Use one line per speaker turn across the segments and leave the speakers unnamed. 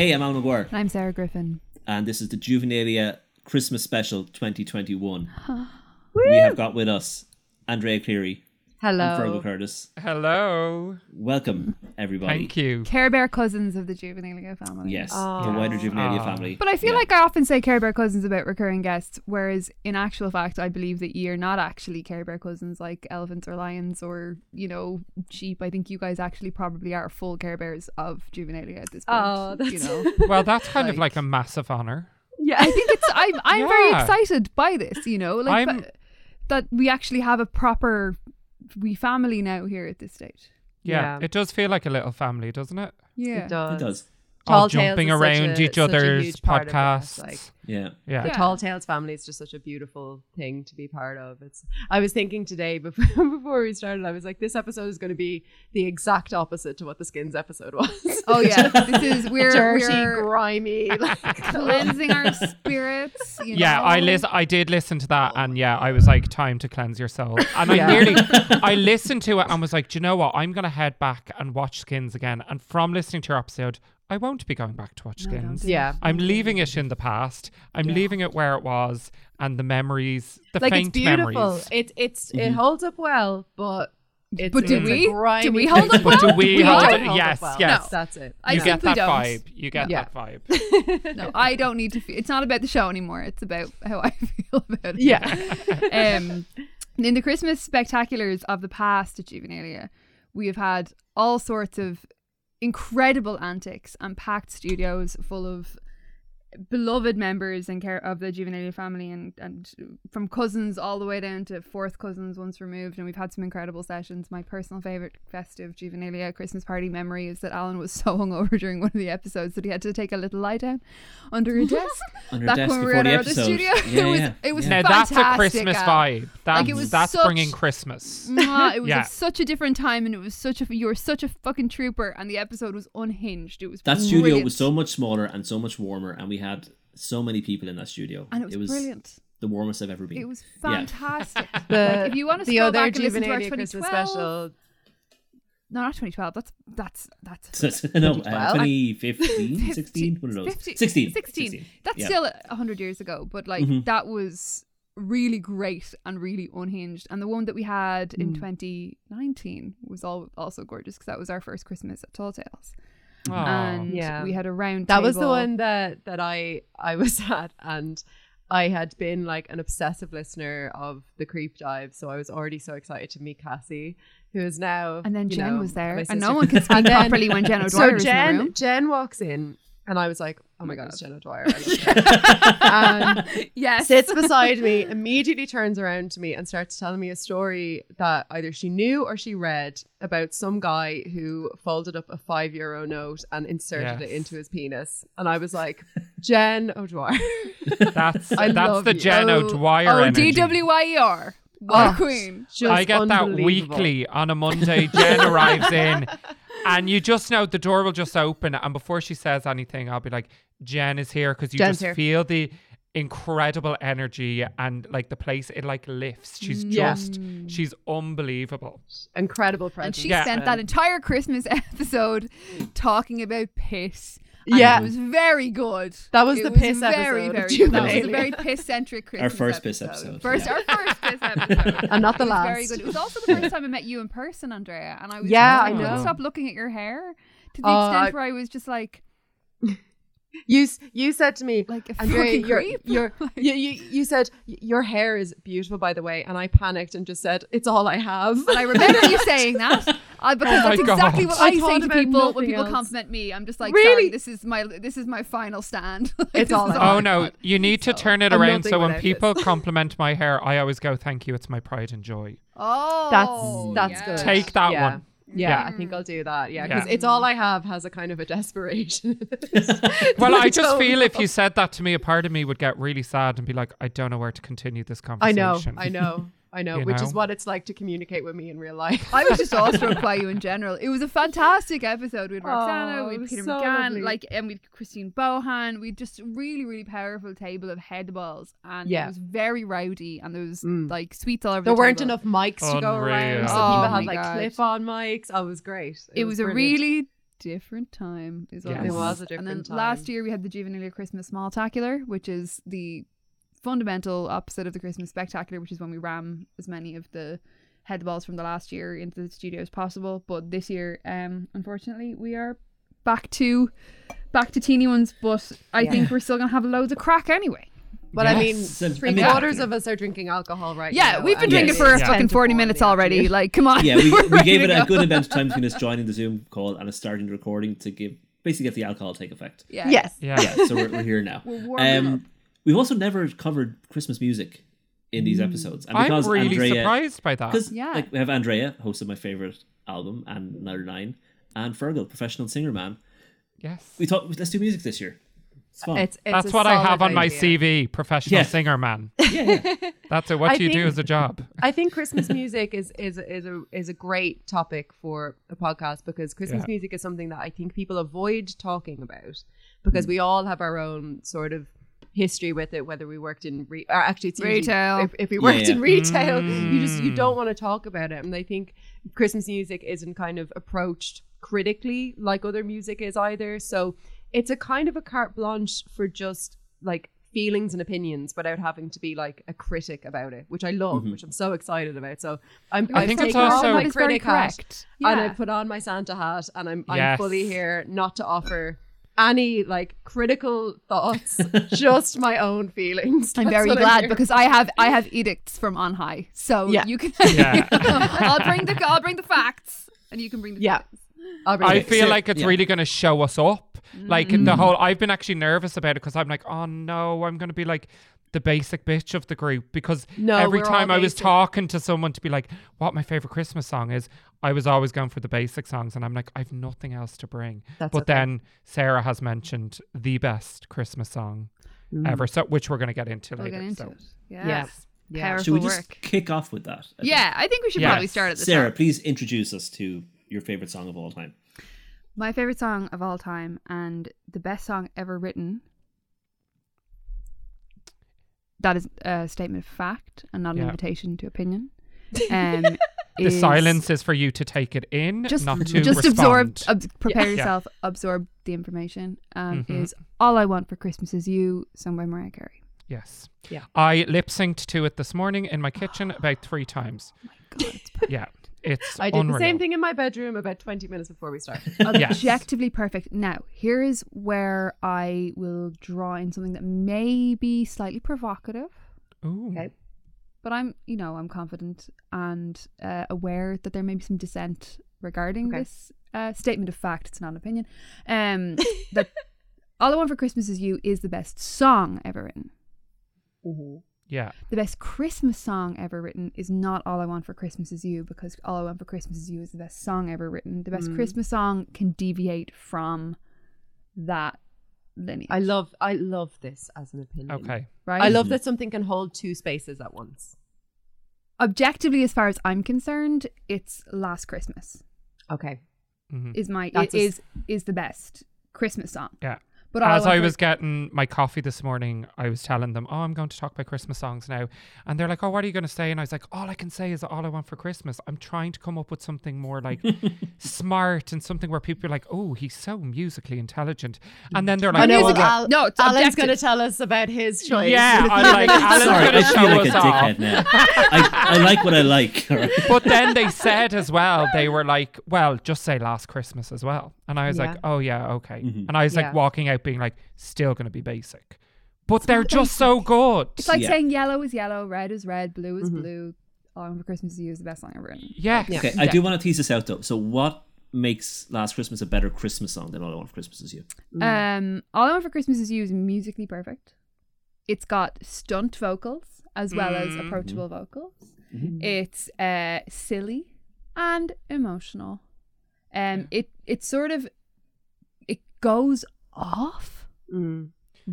Hey, I'm Alan McGuire,
I'm Sarah Griffin.
and this is the Juvenilia Christmas Special 2021. we have got with us Andrea Cleary and Fergal Curtis.
Hello.
Welcome, everybody.
Thank you.
Care Bear cousins of the Juvenilia family.
Yes,
Aw.
the wider Juvenilia
Aw. Ah.
family.
But I feel
Yeah.
like I often say Care Bear cousins about recurring guests, whereas in actual fact, I believe that you're not actually Care Bear cousins like elephants or lions or, you know, sheep. I think you guys actually probably are full Care Bears of Juvenilia at this point.
Oh, that's...
you
that's-
know.
Well, that's kind of
Like-
like a massive honor.
Yeah.
I think it's I'm I'm very excited by this, you know, like
I'm-
that, that we actually have a proper we family now here at this stage.
Yeah,
Yeah.
it does feel like a little family, doesn't it?
Yeah.
It does.
It does.
All
Tall Tales
jumping around
a-
each other's
huge part
podcasts.
like-
Yeah.
yeah.
The
Yeah.
Tall Tales family is just such a beautiful thing to be part of. It's. I was thinking today before before we started, I was like, this episode is going to be the exact opposite to what the Skins episode was.
Oh yeah, this is we're
dirty,
we're
grimy. Like,
cleansing our spirits. You
Yeah,
know?
I lis- I did listen to that, and yeah, I was like, "Time to cleanse your soul." And I
Yeah.
nearly, I listened to it and was like, "Do you know what? I'm gonna head back and watch Skins again." And from listening to your episode, I won't be going back to watch
No,
Skins.
do
yeah.
I'm leaving it in the past. I'm
Yeah.
leaving it where it was, and the memories, the
like it's beautiful.
memories.
It it's it holds up well, but it's
But do
it's
we?
grimy
Do we hold up
But do we
We
hold
don't
it?
hold
Yes,
up well.
yes.
No.
That's it.
I
you get
simply
that
don't.
vibe. You get
Yeah.
that vibe.
No, I don't need to. Feel, it's not about the show anymore. It's about how I feel about it.
Yeah.
um, in the Christmas spectaculars of the past at Juvenilia, we have had all sorts of incredible antics and packed studios full of beloved members and care of the Juvenilia family and, and from cousins all the way down to fourth cousins once removed and we've had some incredible sessions. My personal favourite festive Juvenilia Christmas party memory is that Alan was so hungover during one of the episodes that he had to take a little lie down under a desk.
Under
Back
desk
when we were
before
at
the
our other studio.
Yeah,
it was
yeah,
it was
yeah.
Now that's a
fantastic,
Christmas
Al.
vibe. That's
it was
that's
such-
bringing Christmas.
Mwah, it was
Yeah.
a, such a different time, and it was such a you were such a fucking trooper, and the episode was unhinged. It was
That studio was so much smaller and so much warmer, and we had so many people in that studio.
and it was, brilliant.
the warmest I've ever been.
It was
Yeah.
fantastic.
The,
if you want to
the
scroll
other
back and listen to our
Christmas
2012,
special,
no, not 2012. That's that's that's
no, uh, 2015, 16, one of those.
15
16.
16. That's
yeah.
still a hundred years ago, but like
Mhm.
that was really great and really unhinged. And the one that we had in
Mm.
2019 was all also gorgeous because that was our first Christmas at Tall Tales,
Aw.
and
Yeah.
we had a round.
that was the one that that I I was at, and I had been like an obsessive listener of the Creep Dive, so I was already so excited to meet Cassie, who is now.
And then Jen
know,
was there, and no one could speak
And then-
properly when Jen O'Dwyer
so
was
Jen,
in the room.
Jen walks in, and I was like, "Oh, oh my
my
god,
God.
it's Jen O'Dwyer!" I love her. and um,
Yes.
sits beside me, immediately turns around to me and starts telling me a story that either she knew or she read about some guy who folded up a five euro note and inserted it into his penis. And I was like, Jen O'Dwyer.
That's
I
that's
love
the
you.
Jen
Oh,
O'Dwyer
oh,
energy.
DWYER. What
Oh,
queen.
Just
I get that weekly on a Monday. Jen arrives in, and you just know the door will just open, and before she says anything, I'll be like, "Jen is here," because you
Jen's
just
here.
feel the incredible energy and like the place it like lifts. She's mm.
Yeah.
just she's unbelievable.
Incredible
And she
Yeah.
spent that entire Christmas episode talking about piss. And
Yeah.
It was very good.
That was
It
the piss
very,
episode of
very good. That was a very piss centric Christmas
first piss episode,
First,
yeah.
Our first piss episode.
And not the
last. Very good. It was also the first time I met you in person, Andrea. And I was
Yeah,
just,
I
I couldn't
know.
stop looking at your hair to the
Oh,
extent where I was just like,
You you said to me,
like a
Andrea,
fucking
you're,
creep.
you're,
Like-
you, you, you said your hair is beautiful, by the way, and I panicked and just said it's all I have.
And I remember you saying that uh, because
Oh
that's exactly
God.
what
I
I, say to people when people
else.
compliment me. I'm just like,
Really?
this is my this is my final stand. Like,
It's
this
all
is
I
Oh
I've
no, you need to turn it around. So when
without
people compliment my hair, I always go, "Thank you, it's my pride and joy."
Oh,
that's
yeah.
good.
Take that
yeah.
one.
Yeah. I think I'll do that. Yeah, because
Yeah.
it's all I have has a kind of a desperation.
Well, I just feel if you said that to me, a part of me would get really sad and be like, I don't know where to continue this conversation.
I
conversation.
know, I know, I know,
You
which is what it's like to communicate with me in real life.
I was just awestruck by you in general. It was a fantastic episode. We had Roxana,
Oh,
we
it
had
was
Peter
so
McGann,
lovely.
like, and we had Christine Bohan. We had just really, really powerful table of head balls, and
Yeah.
it was very rowdy, and there was
Mm.
like sweets all over.
There
the
weren't
table.
enough mics to go around, so
Oh
people had like
God.
clip-on mics. Oh, it was great.
It was a really different time. Is
Yes.
it
It
was a different. Time.
And then
time.
last year we had the Juvenilia Christmas Smalltacular, which is the fundamental opposite of the Christmas Spectacular, which is when we ram as many of the head balls from the last year into the studio as possible. But this year, um, unfortunately, we are back to back to teeny ones. But I
Yeah.
think we're still gonna have loads of crack anyway.
But I mean,
Yes. I
three
mean-
quarters of us are drinking alcohol right now.
Yeah, we've been drinking
Yes.
for
Yeah.
fucking forty minutes already.
afternoon.
Like, come on.
Yeah, we,
We're
we
ready
gave it
to
a good amount of time between us joining the Zoom call and us starting the recording to give basically get the alcohol take effect.
Yeah.
Yes.
Yeah.
Yeah, so we're, we're here now.
We're warming up.
Um, we've also never covered Christmas music in these mm. episodes, and
I'm
because
really
Andrea,
surprised by that.
because
Yeah.
like we have Andrea, host of my favorite album and Another Nine, and Fergal, professional singer man.
Yes.
We thought let's do music this year. It's fun.
It's, it's
That's what I have on my. CV, professional
Yeah.
singer man.
yeah, yeah.
That's it. What
I
do you do as a job?
I think Christmas music is is is a is a great topic for a podcast because Christmas
Yeah.
music is something that I think people avoid talking about because mm. we all have our own sort of history with it. Whether we worked in re- actually it's usually-
Retail.
if, if we worked
yeah.
in retail, you just you
Mm.
don't want to talk about it. And I think Christmas music isn't kind of approached critically like other music is either. So it's a kind of a carte blanche for just like feelings and opinions without having to be like a critic about it, which I love,
Mhm.
which I'm so excited about. So I'm
I
I've
think it's
taken off
also-
my
That is
critic hat
correct.
and I put on my Santa hat and I'm I'm
Yes.
fully here not to offer any like critical thoughts, just my own feelings.
I'm
That's
very
what
glad
here
because I have I have edicts from on high, so
Yeah.
you can.
Yeah.
I'll bring the I'll bring the facts, and you can bring the
Yeah.
feelings.
I'll
I
it.
feel
so-
like it's
yeah.
really going to show us up. Like
Mm.
the whole, I've been actually nervous about it because I'm like, oh no, I'm going to be like the basic bitch of the group because
No,
every time I was talking to someone to be like, what my favorite Christmas song is, I was always going for the basic songs, and I'm like, I've nothing else to bring.
That's
but
okay.
then Sarah has mentioned the best Christmas song ever, so which we're going to get into
We'll
later.
get into
so.
it. Yes.
Yeah.
Powerful
Should we just
work.
kick off with that? I think?
Yeah, I think we should
Yes.
probably start at the
Sarah,
top.
please introduce us to your favorite song of all time.
My favorite song of all time and the best song ever written. That is a statement of fact and not an
Yeah.
invitation to opinion. Um,
The
is-
silence is for you to take it in,
just
not to
just
respond.
absorb, ab- prepare
Yeah.
yourself, absorb the information. Um,
Mhm.
Is all I want for Christmas is you, sung by Mariah Carey.
Yes.
Yeah.
I lip synced to it this morning in my kitchen about three times.
God, it's
Yeah. It's
I did
unreal.
the same thing in my bedroom about 20 minutes before we started.
Yes.
objectively perfect. Now, here is where I will draw in something that may be slightly provocative,
Ooh.
Okay.
but I'm, you know, I'm confident and uh, aware that there may be some dissent regarding
Okay.
this uh, statement of fact. It's not an opinion. Um, that All I Want for Christmas Is You is the best song ever written.
Yeah.
The best Christmas song ever written is not All I Want for Christmas Is You because All I Want for Christmas Is You is the best song ever written. The best
Mm.
Christmas song can deviate from that lineage.
I love I love this as an opinion.
Okay.
right?
I love that something can hold two spaces at once.
objectively as far as I'm concerned, it's Last Christmas
Okay.
hmm
is my
That's
it
a s-
is is the best Christmas song.
Yeah.
But
As
Want
I
for-
was getting my coffee this morning, I was telling them, "Oh, I'm going to talk about Christmas songs now," and they're like, "Oh, what are you going to say?" And I was like, "All I can say is all I want for Christmas." I'm trying to come up with something more like smart and something where people are like, "Oh, he's so musically intelligent," and then they're like,
know,
"Oh,
music-
Al-
no, it's
Alan's going to tell us about his choice.
Yeah, I'm like, Alan's
Sorry,
going to
I
show
feel like a
us off.
dickhead now. I, I like what I like. all right?
But then they said as well, they were like, well, just say last Christmas as well. And I was
Yeah.
like, oh, yeah, okay.
Mhm.
And I was
Yeah.
like walking out being like, still going to be basic. But they're just so good.
It's like
Yeah.
saying yellow is yellow, red is red, blue is
Mhm.
blue. All I Want for Christmas Is You is the best song ever written.
Yes.
Yeah.
Okay, I do want to tease this out though. So, what makes Last Christmas a better Christmas song than All I Want for Christmas Is You?
Um, All I Want for Christmas Is You is musically perfect. It's got stunt vocals as well as
Mm.
approachable vocals.
Mhm.
It's uh, silly and emotional. Um, it it sort of it goes off
Mm.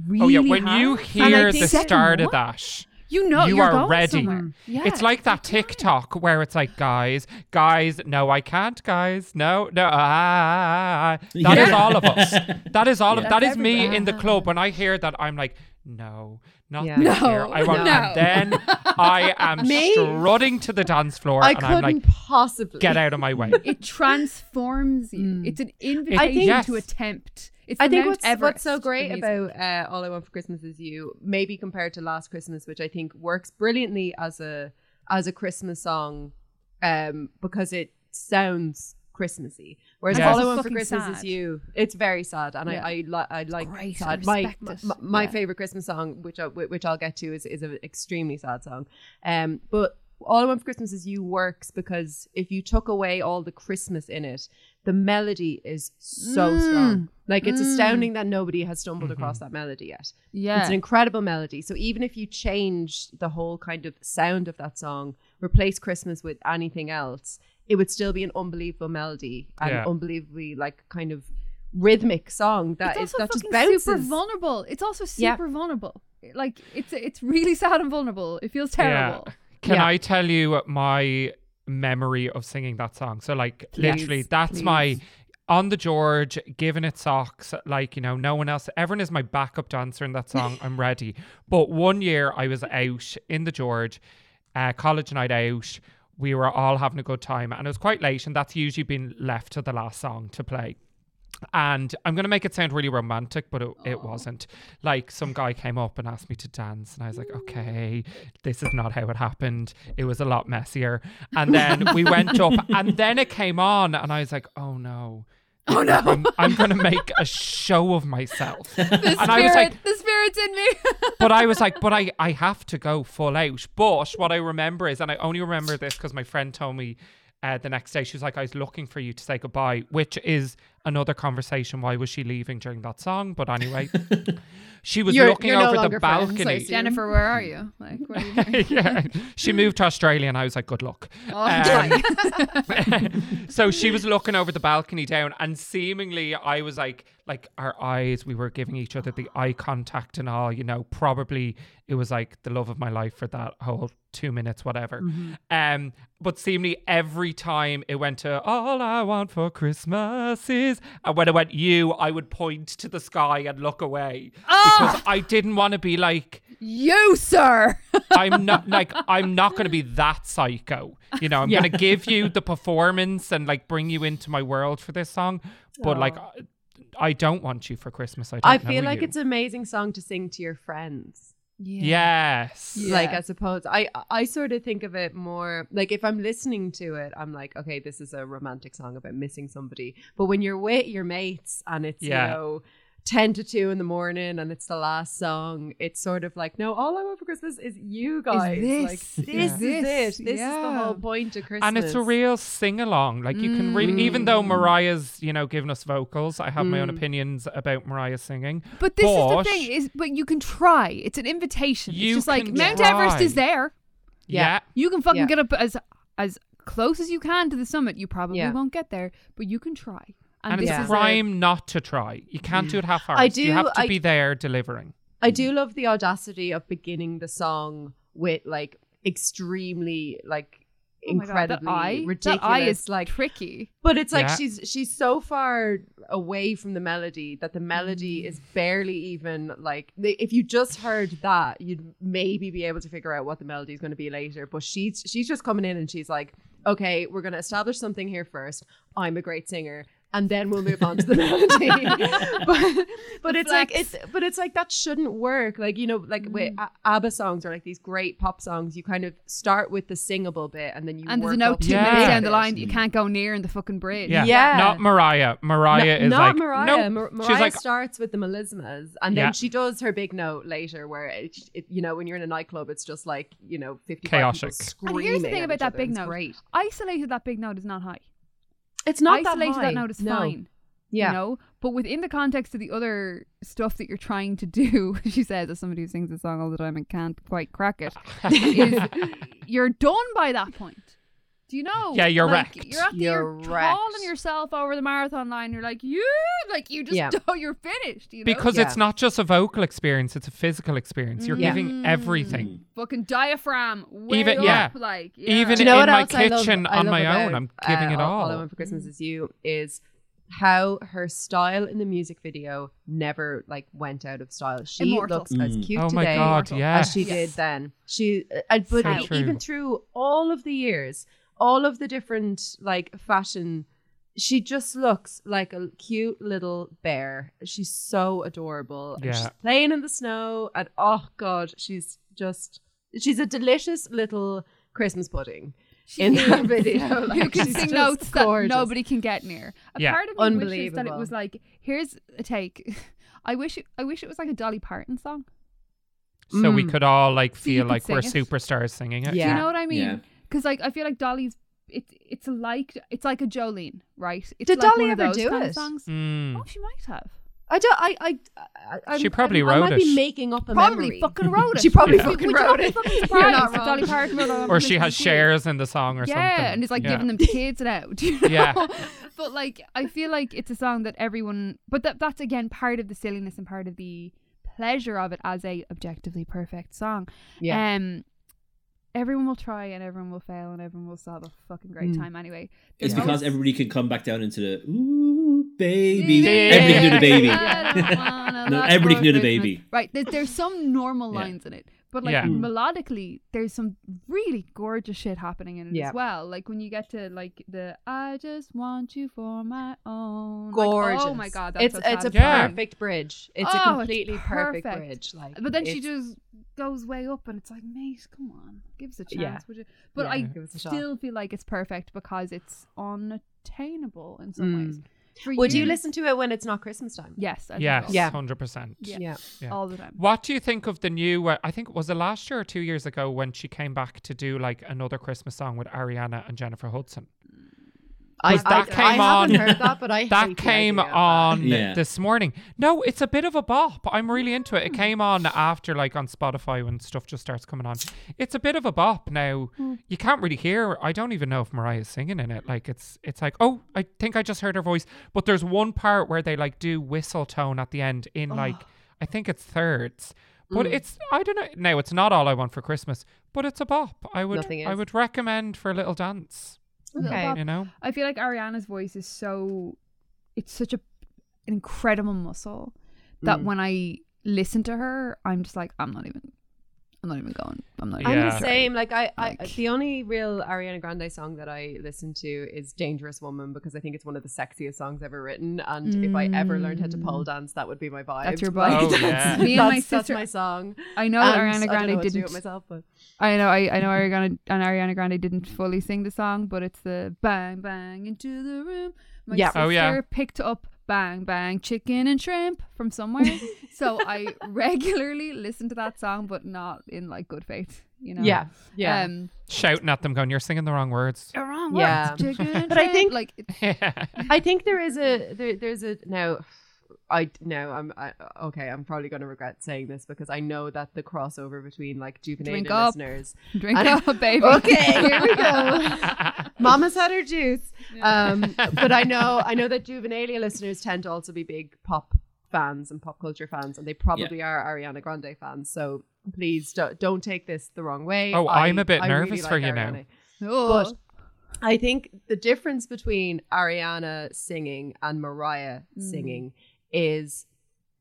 really.
oh, yeah. When
hard.
you hear the start
one,
of that,
you know
you
you're
ready.
Yeah,
it's like that TikTok where it's like, guys, guys, no, I can't, guys. No, no. Ah, that is
Yeah.
all of us. That is all
Yeah.
of that
That's
is me in the club. When I hear that, I'm like, no, not
Yeah.
this
No,
year. I want,
no.
and then I am
Me?
strutting to the dance floor,
I
and
couldn't
I'm like,
possibly
get out of my way.
It transforms you. It's an invitation
yes.
to attempt. It's
I think
Mount
what's
Everest
what's so great about uh, All I Want for Christmas Is You, maybe compared to Last Christmas, which I think works brilliantly as a as a Christmas song, um, because it sounds Christmassy. Whereas
Yes.
All I Want for Christmas
sad.
Is You, it's very sad, and
Yeah.
I I, li- I like
great,
sad. My
respect
my,
it.
my, my
Yeah.
favorite Christmas song, which I, which I'll get to, is is an extremely sad song. Um, but all I Want for Christmas Is You works because if you took away all the Christmas in it, the melody is so
Mm.
strong. Like it's astounding that nobody has stumbled across that melody yet.
Yeah.
It's an incredible melody. So even if you change the whole kind of sound of that song, replace Christmas with anything else, it would still be an unbelievable melody and
Yeah.
unbelievably like kind of rhythmic song that
it's
is
also
that just
fucking
bounces.
super vulnerable. It's also
Yeah.
super vulnerable. Like it's it's really sad and vulnerable. It feels terrible.
Yeah. Can
Yeah.
I tell you my memory of singing that song? So, like, literally,
Please,
that's my on the George, giving it socks. Like, you know, no one else. Everyone is my backup dancer in that song. I'm ready. But one year I was out in the George, uh, college night out. We were all having a good time, and it was quite late, and that's usually been left to the last song to play. And I'm going to make it sound really romantic, but it, it wasn't. Like, some guy came up and asked me to dance, and I was like, okay, this is not how it happened. It was a lot messier. And then we went up, and then it came on, and I was like, oh no. Oh no. I'm, I'm going to make a show of myself.
The
and
spirit,
I was like,
the spirit's in me.
but I was like, but I, I have to go full out. But what I remember is, and I only remember this because my friend told me uh, the next day, she was like, I was looking for you to say goodbye, which is another conversation. Why was she leaving during that song? But anyway, she was
You're-
looking
you're no
over the
longer friends,
balcony.
Jennifer, where are you? Like, what are you
yeah, she moved to Australia, and I was like, "Good luck."
Oh,
Um, so she was looking over the balcony down, and seemingly I was like, like our eyes, we were giving each other the eye contact and all. You know, probably it was like the love of my life for that whole two minutes, whatever.
Mm-hmm.
Um, but seemingly every time it went to "All I Want for Christmas Is," and when I went "You," I would point to the sky and look away
Ah!
because I didn't want to be like.
you, sir.
I'm not like I'm not going to be that psycho. You know, I'm
Yeah.
going to give you the performance and like bring you into my world for this song, but like I- don't want you for Christmas. I don't
I feel like
you.
it's an amazing song to sing to your friends.
Yes.
Yeah.
Like I suppose I I sort of think of it more like if I'm listening to it, I'm like, okay, this is a romantic song about missing somebody. But when you're with your mates and it's
Yeah.
you know ten to two in the morning and it's the last song, it's sort of like, no, all I want for Christmas is you guys.
this.
Like
Is
this is
this.
it. This is the whole point of Christmas.
And it's a real sing along. Like you can really, even mm. though Mariah's, you know, giving us vocals, I have my own mm. opinions about Mariah singing.
But this is the thing is, but you can try. It's an invitation.
You
it's just like
can
Mount Everest is
try.
there.
Yeah.
You can fucking
Yeah.
get up as as close as you can to the summit. You probably
Yeah.
won't get there, but you can try. And,
And it's
Yeah.
is a-
crime not to try. You can't do it half hours.
I
You have to
I-
be there delivering.
I do love the audacity of beginning the song with like extremely like
Oh my God,
incredibly
that eye,
ridiculous
That eye is
like
tricky.
But it's like
Yeah.
she's she's so far away from the melody that the melody mm. is barely even like if you just heard that you'd maybe be able to figure out what the melody is going to be later. But she's she's just coming in and she's like, okay, we're going to establish something here first. I'm a great singer. And then we'll move on to the melody. but but it's like it's but it's like that shouldn't work. Like you know, like with
Mm.
A- ABBA songs or like these great pop songs, you kind of start with the singable bit and then you
And there's a note two
Yeah.
minutes down the line that you can't go near in the fucking bridge.
Yeah.
Yeah.
Not Mariah. Mariah
No-
is
not
like
Mariah.
Nope.
Mar-
She's
Mariah
like
starts with the melismas, and then
Yeah.
she does her big note later, where it, it, you know when you're in a nightclub, it's just like you know fifty
Chaotic.
And here's the thing about that big note.
Great.
Isolated that big note is not high.
It's not
Isolated
that,
that,
high.
note is
No.
fine.
Yeah.
You know? But within the context of the other stuff that you're trying to do, she says, as somebody who sings the song all the time and can't quite crack it, is you're done by that point. Do you know?
Yeah, you're
like,
wrecked.
You're at the,
You're
you're
wrecked.
hauling yourself over the marathon line. You're like, you, like you just,
Yeah.
you're finished. You know?
because
Yeah.
it's not just a vocal experience; it's a physical experience. You're
Yeah.
giving everything.
fucking diaphragm, way
Even-
up,
yeah.
like yeah.
Even
Do you know
in my
else I love-
kitchen on
love
my own, I'm giving
uh,
it all.
All I Want for Christmas is You is how her style in the music video never like went out of style. She
Immortal.
looks as
Mm.
cute
Oh my
today
God, yeah.
as she
Yes.
did then. She, uh, but
So
e-
true.
even through all of the years, all of the different like fashion, she just looks like a cute little bear. She's so adorable. And she's
Yeah.
playing in the snow, and oh god, she's just she's a delicious little Christmas pudding. in that video.
Who
Like,
can sing notes
gorgeous.
that nobody can get near. A
Yeah.
part of me wishes that it was like, here's a take. I wish it, I wish it was like a Dolly Parton song.
So we
Mm.
could all like feel
could
like we're
it.
superstars singing it.
Do
Yeah.
you know what I
Yeah.
Mean? Because like I feel like Dolly's it's it's like it's like a Jolene, right? It's
Did
like
Dolly
one of
ever
those
do
kind of
it?
songs.
Mm.
Oh, she might have.
I don't. I. I. I I'm-
She probably
I'm- I
wrote
might be
it.
making up a
Probably
memory.
fucking wrote it.
She probably
Yeah.
fucking
Would you
wrote
not be
it.
fucking
You're
surprised
not wrong.
Dolly Parton wrote?
Or she has shares in the song or
yeah,
something.
Yeah, and is like
Yeah.
giving them to kids now. Do you know?
Yeah.
but like, I feel like it's a song that everyone. But that that's again part of the silliness and part of the pleasure of it as a objectively perfect song.
Yeah.
Um, everyone will try and everyone will fail and everyone will still have a fucking great
Mm.
time anyway.
It's because
no-
everybody can come back down into the ooh baby.
Yeah.
Everybody can do the baby.
I don't wanna
No, everybody can do the baby.
Right. There's, there's some normal
Yeah.
lines in it, but like
Yeah.
Mm.
melodically, there's some really gorgeous shit happening in it
Yeah.
as well. Like when you get to like the "I just want you for my own." like,
Gorgeous.
oh my god, that's
it's
so
it's a.
Yeah.
perfect bridge. It's
Oh,
a
it's
completely perfect.
perfect.
bridge. Like,
But then she
it's-
just goes way up, and it's like, mate, come on, give us a chance,
Yeah.
would you? But
Yeah,
I
give shot.
still feel like it's perfect because it's unattainable in some ways. For
Would you listen to it when it's not Christmas time?
Yes. I
Yes,
so.
Yeah.
hundred percent.
Yeah.
Yeah.
Yeah.
All the time.
What do you think of the new? Uh, I think was it last year or two years ago when she came back to do like another Christmas song with Ariana and Jennifer Hudson.
I,
'Cause that
I,
came
I
on-
haven't heard that, but I
That came
idea of that.
on
Yeah.
this morning. No, it's a bit of a bop. I'm really into it. It came on after like on Spotify when stuff just starts coming on. It's a bit of a bop now. You can't really hear. I don't even know if Mariah's singing in it. Like it's it's like oh, I think I just heard her voice. But there's one part where they like do whistle tone at the end in like I think it's thirds. But
Mm.
it's I don't know. No, it's not all I want for Christmas. But it's a bop. I would I would recommend for a little dance.
Little
Okay.
You know.
I feel like Ariana's voice is so it's such a an incredible muscle that
Mm.
when I listen to her, I'm just like, I'm not even I'm not even going. I'm not even
I'm the same. Like I, I,
Like-
the only real Ariana Grande song that I listen to is "Dangerous Woman" because I think it's one of the sexiest songs ever written. And if I ever learned how to pole mm. dance, that would be my vibe.
That's your vibe.
Oh,
that's,
yeah.
Me and my
that's- that's my song.
I know that
And
Ariana
I don't know
Grande
how to do it
didn't
myself, but
I know I, I know Ariana and Ariana Grande didn't fully sing the song, but it's the bang bang into the room. My
Yeah.
sister
Oh, yeah.
picked up bang bang chicken and shrimp from somewhere. so I regularly listen to that song but not in like good faith, you know.
yeah, yeah.
Um
Shouting at them, going, "You're singing the wrong words."
You're wrong.
Yeah.
words, chicken and
But I think-
like
yeah.
I think there is a there, there's a now. I no, I'm I, okay. I'm probably going to regret saying this because I know that the crossover between like
Drink
Juvenilia
up.
listeners.
drink
I-
up, baby.
Okay, here we go. Mama's had her juice. Um, but I know I know that juvenilia listeners tend to also be big pop fans and pop culture fans, and they probably are Ariana Grande fans. So please don't, don't take this the wrong way.
Oh,
I-
I'm a bit
I
nervous for you now.
Ariana.
Oh.
But I think the difference between Ariana singing and Mariah
Mm.
Is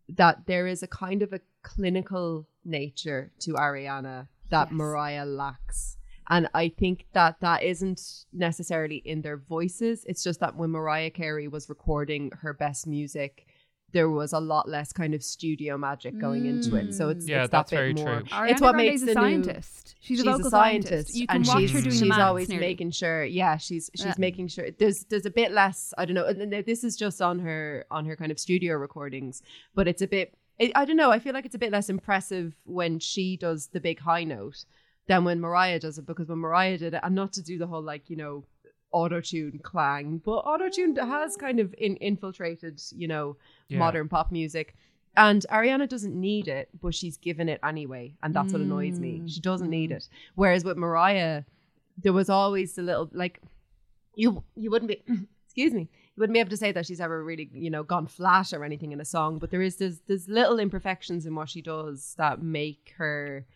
that there is a kind of a clinical nature to Ariana that
Yes.
Mariah lacks. And I think that that isn't necessarily in their voices. It's just that when Mariah Carey was recording her best music, there was a lot less kind of studio magic going into it. So it's, mm.
Yeah,
it's
that's
that bit
very
more.
true.
Ariana
It's what
Grande's
makes
a
the new-
scientist. She's, a vocal
scientist,
You can
and
watch
she's,
her doing
she's
the
always
nearly.
making sure. Yeah, she's she's
Yeah.
making sure. There's there's a bit less. I don't know. And this is just on her on her kind of studio recordings, but it's a bit. It, I don't know. I feel like it's a bit less impressive when she does the big high note than when Mariah does it because when Mariah did it, and not to do the whole like you know auto tune clang, but auto tune has kind of in, infiltrated you know
Yeah.
modern pop music. And Ariana doesn't need it, but she's given it anyway. And that's what annoys me.
Mm.
She doesn't need it. Whereas with Mariah, there was always the little like you you wouldn't be excuse me. You wouldn't be able to say that she's ever really, you know, gone flat or anything in a song, but there is there's there's little imperfections in what she does that make her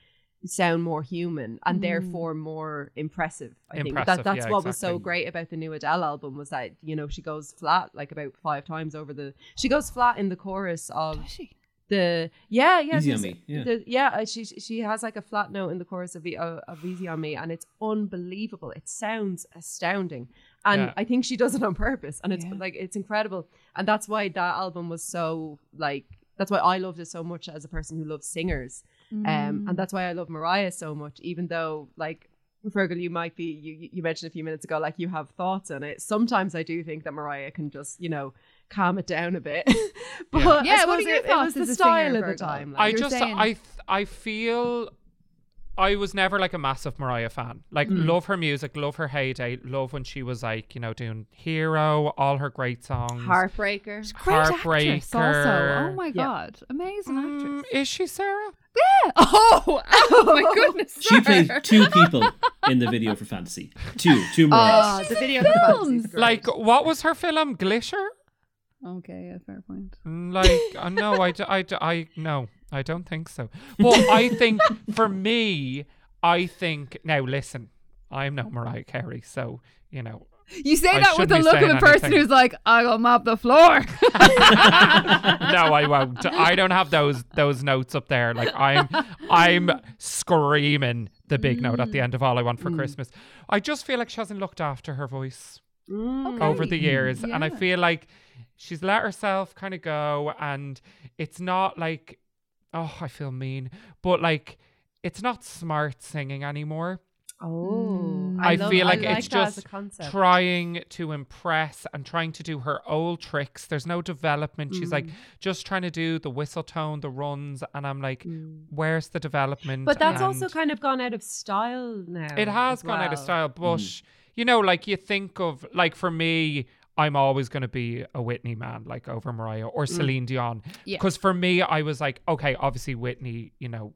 sound more human and
Mm.
therefore more impressive. I think that that's
yeah,
what was so great about the new Adele album was that you know she goes flat like about five times over the she goes flat in the chorus of
Does she?
the yeah yeah
Easy on Me, yeah.
the- yeah uh, she she has like a flat note in the chorus of, uh, of Easy on Me and it's unbelievable it sounds astounding and
Yeah.
I think she does it on purpose and it's
Yeah.
like it's incredible and that's why that album was so like that's why I loved it so much as a person who loves singers um
Mm.
and that's why I love Mariah so much even though like Fergal, you might be you you mentioned a few minutes ago like you have thoughts on it. Sometimes I do think that Mariah can just you know calm it down a bit. but I
Yeah, what are your
it, it was the style
singer,
at the time.
I
Like,
You're
just
saying-
I th- I feel I was never like a massive Mariah fan. Like
Mm.
love her music, love her heyday, love when she was like, you know, doing Hero, all her great songs.
Heartbreaker.
Great actress also. Oh my
Yeah.
god. Amazing
Mm,
actress.
is she Sarah? Yeah.
Oh, oh my goodness.
She played two people in the video for Fantasy. Two, two Mariahs.
Oh, the video for Fantasy is
films.
great.
Like what was her film? Glitter?
Okay, yeah, fair point.
Mm, Like uh, no, I, d- I, d- I no, I don't think so. Well, I think for me, I think now listen, I'm no Mariah Carey, so you know
You say
I
that with the look of a person
anything.
who's like, I will mop the floor.
no, I won't. I don't have those those notes up there. Like I'm I'm screaming the big note at the end of all I want for Christmas. I just feel like she hasn't looked after her voice
Mm.
over the years. And I feel like she's let herself kind of go and it's not like oh, I feel mean. But like it's not smart singing anymore.
Oh,
I
love-
feel like
like
it's
that
just trying to impress and trying to do her old tricks. There's no development. She's
Mm.
like just trying to do the whistle tone, the runs, and I'm like, where's the development?
Mm. But that's also kind of gone out of style now.
it has
as
gone out of style. But you know, like you think of like for me. I'm always going to be a Whitney man, like over Mariah or mm. Celine Dion.
Yeah.
Because for me, I was like, okay, obviously Whitney, you know,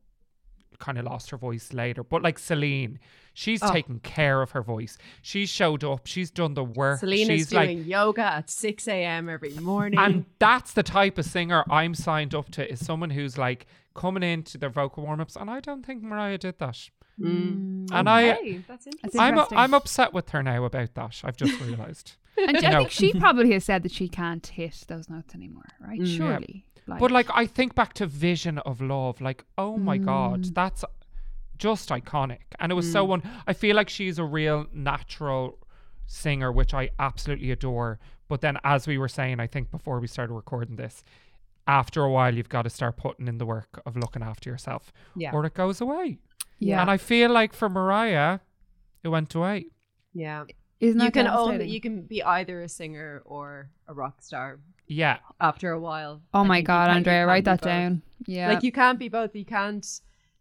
kind of lost her voice later. But like Celine, she's
Oh.
taken care of her voice. She's showed up. She's done the work.
Celine's
she's
doing
like,
yoga at 6 a.m. every morning.
and that's the type of singer I'm signed up to is someone who's like coming into their vocal warm ups. And I don't think Mariah did that.
Mm.
And I,
that's interesting.
I'm,
interesting.
I'm upset with her now about that. I've just realised.
And
You
I
know.
think she probably has said that she can't hit those notes anymore, right?
Mm.
Yeah.
Surely.
But like I think back to Vision of Love, like oh my god,
Mm.
that's just iconic. And it was so one. I feel like she's a real natural singer, which I absolutely adore. But then, as we were saying, I think before we started recording this, after a while, you've got to start putting in the work of looking after yourself,
Yeah.
or it goes away.
Yeah.
And I feel like for Mariah, it went away.
yeah.
Isn't that
You can only you can be either a singer or a rock star
Yeah,
after a while.
Oh
I
my god, Andrea, write that
both.
down. Yeah.
Like you can't be both. You can't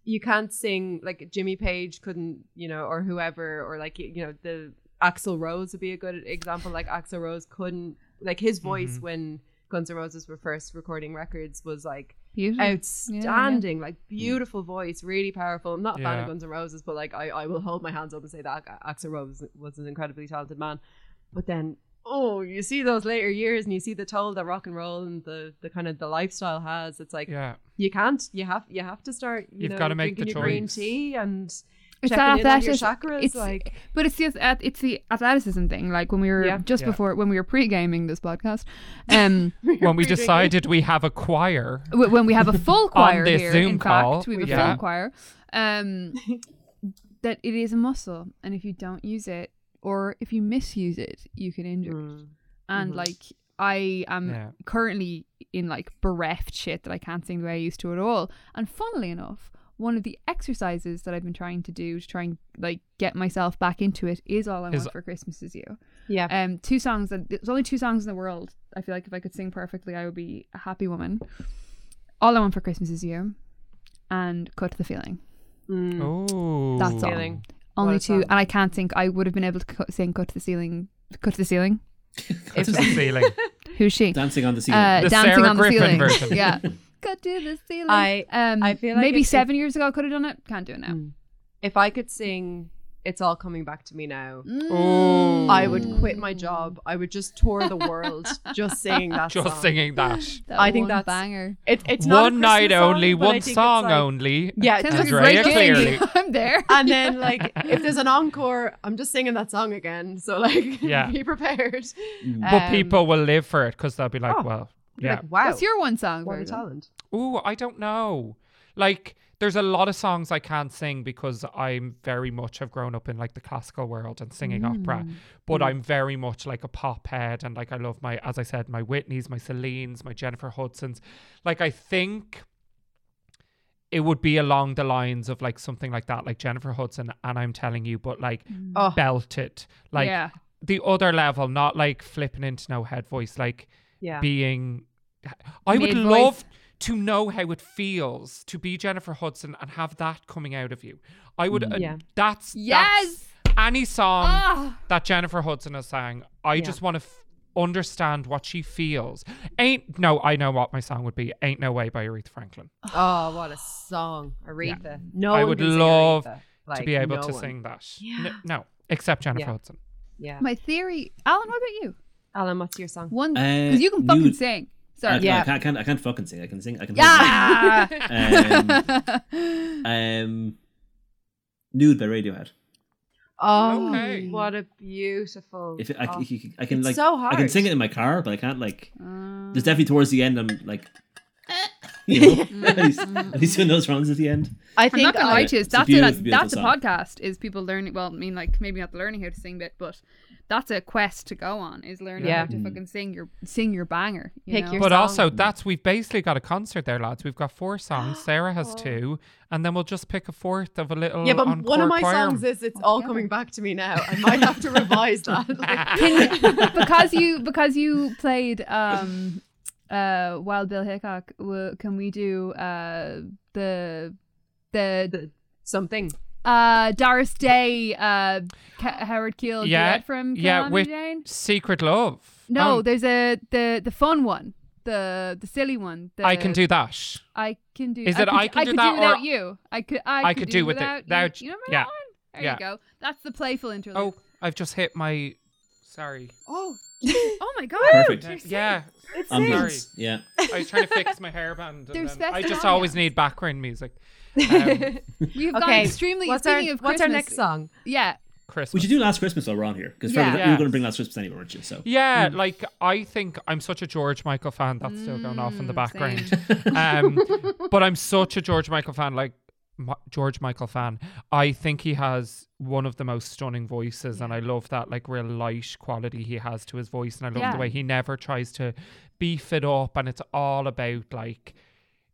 you can't sing like Jimmy Page couldn't, you know, or whoever, or like you know, the Axl Rose would be a good example. Like Axl Rose couldn't like his voice
Mhm.
when Guns N' Roses were first recording records was like
Beautiful.
outstanding, like beautiful voice, really powerful. I'm not a fan of Guns N' Roses, but like I, I will hold my hands up and say that Axl Rose was an incredibly talented man. But then, oh, you see those later years, and you see the toll that rock and roll and the the kind of the lifestyle has. It's like
yeah.
you can't, you have, you have to start. You
You've gotta make the
drinking your green tea and
It's
checking
that
in on your
athletic-
chakras.
it's-
like
But it's the it's the athleticism thing. Like when we were
Yeah.
just
Yeah.
before when we were pre gaming this podcast, um,
When we decided we have a choir,
when we have a full choir
this
here,
Zoom
in
call,
fact, we have a
yeah.
full choir. Um, that it is a muscle, and if you don't use it or if you misuse it, you can injure.
Mm.
And
Mhm.
like I am
Yeah.
currently in like bereft shit that I can't sing the way I used to at all. And funnily enough, one of the exercises that I've been trying to do to try and like get myself back into it is all I
Is-
want for Christmas is you.
yeah,
Um, two songs that there's only two songs in the world. I feel like if I could sing perfectly, I would be a happy woman. All I want for Christmas is you, and cut the feeling.
Mm.
oh,
That's all.
Feeling.
Only two,
song.
and I can't think. I would have been able to cut, sing "Cut to the Ceiling." Cut to the ceiling.
It's the ceiling.
Who's she?
Dancing on the ceiling.
Uh,
The
dancing
Sarah
on the
Griffin
ceiling.
version.
yeah. Cut to the ceiling.
I-
um,
I feel like
maybe
it-
seven years ago I could have done it. Can't do it now.
Mm. If I could sing It's all coming back to me now.
Oh,
I would quit my job. I would just tour the world just singing that
just
song.
singing that.
That
I think
one
that's-
banger.
It, it's not a
one night
song,
only, one song
like-
only.
Yeah,
Sounds
just
like
Andrea Cleary.
I'm there.
and then like if there's an encore, I'm just singing that song again. So like,
Yeah.
be prepared.
But
Um,
people will live for it because they'll be like,
oh,
well,
You're
yeah.
like, wow,
What's your one song,
what a
Fergal?
talent.
Ooh, I don't know. Like, there's a lot of songs I can't sing because I'm very much have grown up in like the classical world and singing mm. opera. But mm. I'm very much like a pop head and like I love my, as I said, my Whitneys, my Celines, my Jennifer Hudsons. Like, I think it would be along the lines of like something like that, like Jennifer Hudson, and I'm telling you, but like mm.
Oh,
belted, like
yeah.
the other level, not like flipping into no head voice, like
yeah.
being I would
Mid-voice.
love to know how it feels to be Jennifer Hudson and have that coming out of you. I would uh,
Yeah.
that's
Yes.
that's any song
Ah.
that Jennifer Hudson has sang. I
Yeah.
just want to f- understand what she feels. Ain't no, I know what my song would be. Ain't no way by Aretha Franklin.
Oh, what a song, Aretha. No,
I would love
Aretha.
to be able
no
to
one.
sing that.
Yeah.
N- no, except Jennifer
Yeah.
Hudson.
Yeah,
My theory, Alan. What about you?
Alan, what's your song?
One
Uh,
because you can fucking
nude.
sing.
I,
Sorry.
Yeah.
I, can't, I can't. I can't fucking sing. I can sing. I can.
Yeah.
Um, um, nude by Radiohead.
Oh,
Okay.
what a beautiful.
If it, I,
oh.
if you- I can
It's
like,
so
I can sing it in my car, but I can't like.
Um,
There's definitely towards the end. I'm like, you know, at least, at least doing those runs at the end.
I
I'm
think
not gonna
I,
lie to you.
It's a
That's
beautiful,
it.
beautiful
That's a podcast. Is people learning? Well, I mean, like maybe not the learning how to sing bit, but that's a quest to go on. Is learning
Yeah.
how to fucking sing your sing your banger. You
Pick
know?
your
But
song.
also, that's we've basically got a concert there, lads. We've got four songs. Sarah has two, and then we'll just pick a fourth of a little.
yeah, but one of my
choir.
songs is "It's All
Altogether.
Coming Back to Me Now." I might have to revise that. Like,
Can- because you because you played um uh Wild Bill Hickok. w- Can we do uh the the
the, something.
uh Doris Day uh Ca- Howard Keel
Yeah,
duet from
yeah,
Calamity
with-
Jane?
Secret Love.
No,
Oh,
there's a the the fun one. The the silly one. The,
I can do that.
I can do.
Is
I
it
could,
I can do
could
that or-
without you? I could. I,
I
could,
could
do,
do with it-
without
without-
you. You remember
yeah,
that one? There
yeah.
you go. That's the playful interlude.
Oh, I've just hit my. Sorry.
Oh,
oh my god!
Perfect.
Yeah,
it's
I'm sorry.
Yeah.
I was trying to fix my hairband. And
There's
then I just
ambience.
always need background music. Um,
We've gone
Okay,
extremely.
What's our
of
What's our next song?
Yeah,
Christmas.
We should do last Christmas while we're on here because
Yeah.
you were going to bring last Christmas anyway, weren't you? So
Yeah, like I think I'm such a George Michael fan. That's still going off in the
Mm,
background. um, but I'm such a George Michael fan. Like Ma- George Michael fan. I think he has one of the most stunning voices, and I love that like real light quality he has to his voice, and I love
Yeah.
the way he never tries to beef it up, and it's all about like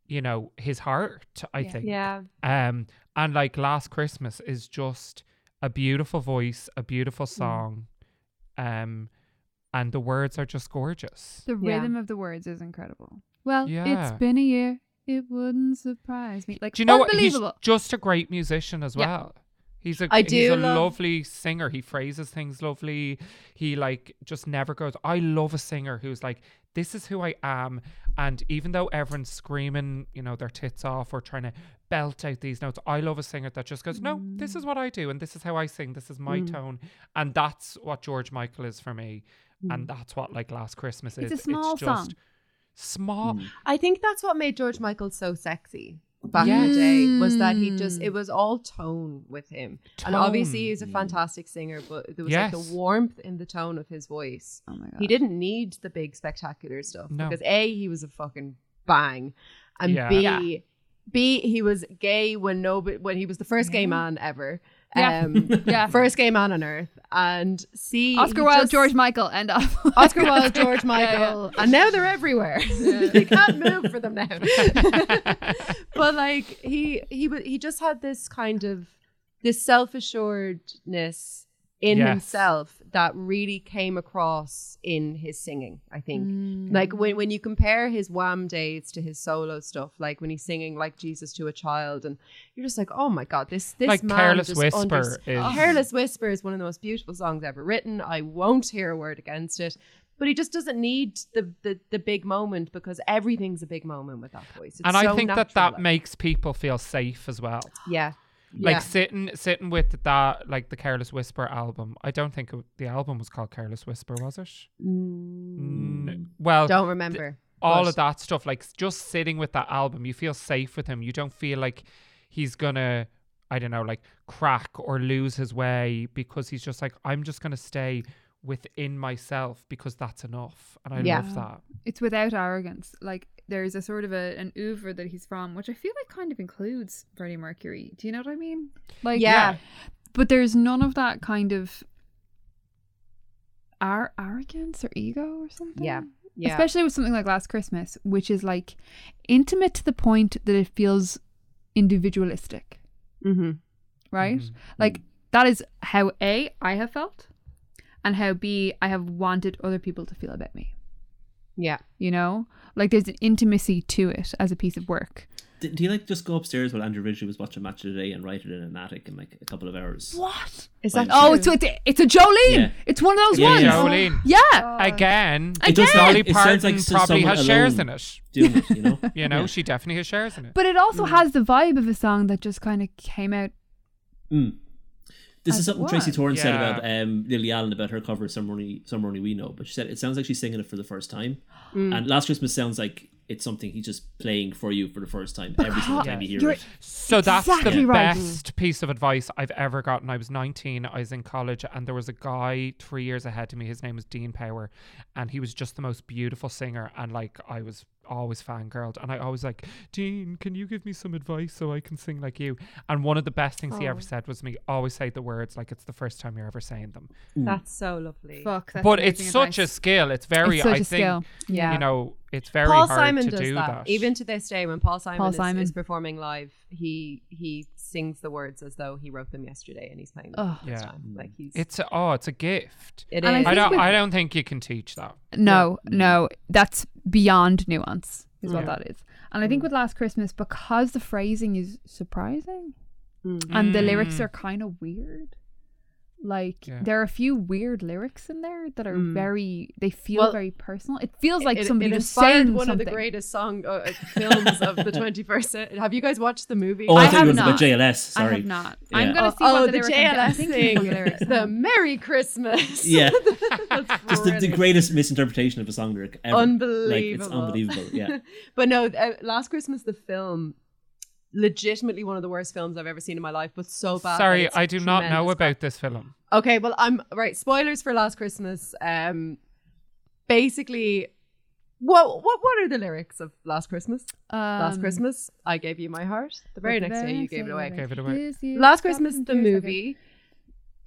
you know his heart. I
Yeah.
think.
Yeah,
Um, and like Last Christmas is just a beautiful voice, a beautiful
Mm.
song, um, and the words are just gorgeous.
the
Yeah.
rhythm of the words is incredible. Well,
Yeah.
it's been a year. It wouldn't surprise me. Like
Do you know what? He's just a great musician as well. Yeah. He's a
I
he's
do
a
love-
lovely singer. He phrases things lovely. He like just never goes. I love a singer who's like, this is who I am. And even though everyone's screaming, you know, their tits off or trying to belt out these notes, I love a singer that just goes, no, this is what I do, and this is how I sing. This is my
Mm.
tone, and that's what George Michael is for me, and that's what like Last Christmas is.
It's a small
it's just
song.
Small.
Mm.
I think that's what made George Michael so sexy back
Yes.
in the day was that he just it was all tone with him. And obviously he's a
Mm.
fantastic singer, but there was
Yes.
like the warmth in the tone of his voice.
Oh my god.
He didn't need the big spectacular stuff
No.
because A, he was a fucking bang. And
Yeah.
B
Yeah.
B he was gay when nobody when he was the first gay man ever.
Yeah.
Um
Yeah.
first gay man on earth. And see
Oscar Wilde,
just-
George Michael, end up.
Oscar Wilde, George
Yeah, yeah.
Michael, and now they're everywhere. they can't move for them now. but like he he he just had this kind of this self assuredness in
Yes.
himself that really came across in his singing. I think.
Mm.
Like when, when you compare his wham days to his solo stuff, like when he's singing like Jesus to a child, and you're just like, oh my god, this this
Like
man
Careless
just
Whisper
unders-
is-
Careless Whisper is one of the most beautiful songs ever written. I won't hear a word against it. But he just doesn't need the, the the big moment because everything's a big moment with that voice. It's
and I
so
think that
natural,
that
like-
makes people feel safe as well.
yeah
Like
Yeah.
sitting sitting with that like the Careless Whisper album. I don't think it, the album was called Careless Whisper, was it? Mm. N- well,
Don't remember.
all of that stuff like just sitting with that album you feel safe with him you don't feel like he's gonna i don't know like crack or lose his way because he's just like i'm just gonna stay within myself because that's enough and i
Yeah.
love that
It's without arrogance. Like there's a sort of a an oeuvre that he's from, which I feel like kind of includes Freddie Mercury. Do you know what I mean? Like
Yeah.
but there's none of that kind of ar- arrogance or ego or something.
Yeah. Yeah.
Especially with something like Last Christmas, which is like intimate to the point that it feels individualistic,
mm-hmm.
right?
Mhm.
Like that is how A I have felt and how B I have wanted other people to feel about me.
Yeah.
You know? Like there's an intimacy to it as a piece of work.
D- Do you like just go upstairs while Andrew Ridgeley was watching Match of the Day and write it in an attic in like a couple of hours?
What?
Is that
Oh,
true?
it's it's, it's a Jolene.
Yeah.
It's one of those
Yeah,
ones.
yeah.
Jolene.
Yeah.
again
It does sound
Dolly
like- it
Parton
like
probably has shares in it
Doing it, you know?
you know
Yeah.
she definitely has shares in it
But it also
Mm.
has the vibe of a song that just kind of came out.
Mm. This
As
is something Tracy
was.
Torrance said about um, Lily Allen about her cover of Somewhere Only, Somewhere Only We Know. But she said it sounds like she's singing it for the first time.
Mm.
And Last Christmas sounds like it's something he's just playing for you for the first time every single time you hear
You're-
it.
So that's
Exactly
the
right.
best piece of advice I've ever gotten. I was 19, I was in college, and there was a guy three years ahead of me. His name was Dean Power, and he was just the most beautiful singer. And like, I was always fangirled, and I always like, Dean, can you give me some advice so I can sing like you? And one of the best things he ever
Oh.
said was me always say the words like it's the first time you're ever saying them. Mm.
That's so lovely.
Fuck. That's
but it's
amazing
such a skill. It's very,
It's such
I
a
think,
skill.
Yeah.
you know, it's very
Paul
hard
Simon
to
does
do
that.
that.
Even to this day, when Paul Simon,
Paul
is,
Simon.
is performing live, he he sings the words as though he wrote them yesterday and he's playing them
Ugh.
for the first
Yeah.
time. Like he's
it's a, oh, it's a gift.
It is.
I.
I
don't. I don't think you can teach that.
No, no, that's beyond nuance, is what
Yeah.
that is. And I think with Last Christmas, because the phrasing is surprising
Mm.
and the lyrics
Mm.
are kind of weird. Like
Yeah.
there are a few weird lyrics in there that are
Mm.
very. They feel
Well,
very personal. It feels like
it,
somebody
it
just
inspired
saying
one
something.
of the greatest song uh, uh, films of the 21st century. Have you guys watched the movie?
Oh, I,
I
thought
have
it was
not.
about JLS.
I have not.
Yeah.
I'm gonna
oh,
see what
oh,
the,
the
lyric I'm, I'm
JLS
thinking
thing,
the lyrics.
the Merry Christmas.
Yeah.
That's
Just the, the greatest misinterpretation of a song lyric ever. Like, it's
Unbelievable.
unbelievable. Yeah.
but no, uh, Last Christmas, the film, legitimately one of the worst films I've ever seen in my life, but so bad.
Sorry, I do not know
tremendous
about this film.
Okay, well, I'm right. Spoilers for Last Christmas. Um, basically, what what what are the lyrics of Last Christmas? Last
Um,
Christmas, I gave you my heart. The very next day, you gave it away.
day,
Gave it away.
Last Christmas, the movie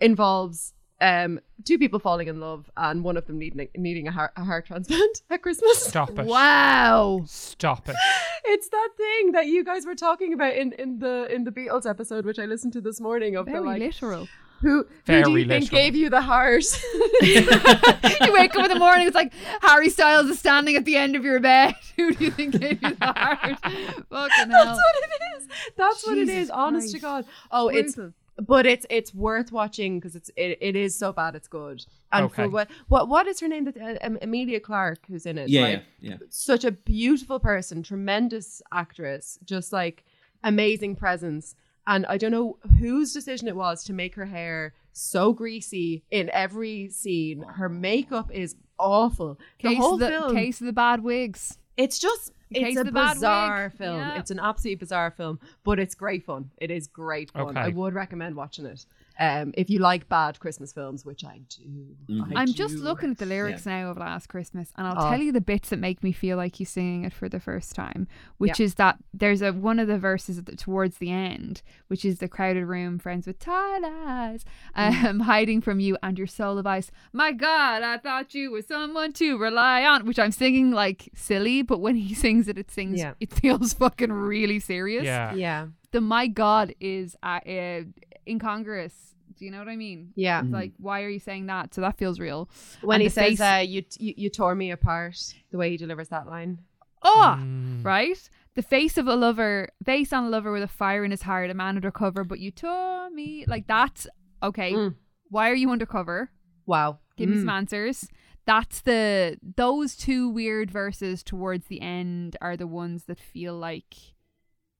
involves um two people falling in love and one of them needing a, needing a heart, a heart transplant at Christmas.
Stop it.
Wow.
Stop it.
It's that thing that you guys were talking about in, in the in the Beatles episode, which I listened to this morning. Of
Very
the like,
literal.
who, who do
Very
you think gave you the heart?
you wake up in the morning, it's like Harry Styles is standing at the end of your bed. Who do you think gave you the heart? Fucking
That's what it is. That's what it is,
Jesus
is. Honest to God. Oh, it's
Brutal.
But it's it's worth watching because it's it, it is so bad it's good. And
Okay.
for what what what is her name? That uh, um, Emilia Clarke who's in it.
Yeah,
like,
yeah, yeah.
Such a beautiful person, tremendous actress, just like amazing presence. And I don't know whose decision it was to make her hair so greasy in every scene. Her makeup is awful. The
Case,
whole
of the,
film,
case of the bad wigs.
it's just
In
it's
case
a
the
bizarre
wig.
film.
Yeah.
It's an absolutely bizarre film, but it's great fun. It is great fun.
Okay.
I would recommend watching it. Um, if you like bad Christmas films, which I do.
Mhm.
I
I'm just looking at the lyrics now of Last Christmas, and I'll
Oh.
tell you the bits that make me feel like he's singing it for the first time. Which is that there's a one of the verses the, towards the end, which is the crowded room, friends with tired eyes,
Mm.
um, hiding from you and your soul of ice. My God, I thought you were someone to rely on. Which I'm singing like silly, but when he sings it, it sings.
Yeah.
It feels fucking really serious.
Yeah.
Yeah,
The my God is uh, uh, incongruous. Do you know what I mean?
yeah.
It's like, why are you saying that? So that feels real.
When
And
he says,
face-
uh, you, "You you tore me apart," the way he delivers that line.
Oh,
Mm.
right? The face of a lover, face on a lover with a fire in his heart, a man undercover, but you tore me. Like that's okay.
Mm.
Why are you undercover?
Wow.
Give me
Mm.
some answers. That's the those two weird verses towards the end are the ones that feel like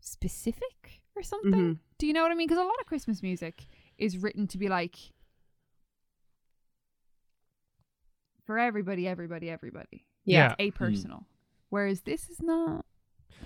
specific or something.
Mhm.
Do you know what I mean? Because a lot of Christmas music is written to be like for everybody, everybody, everybody.
Yeah.
It's apersonal. Whereas this is not.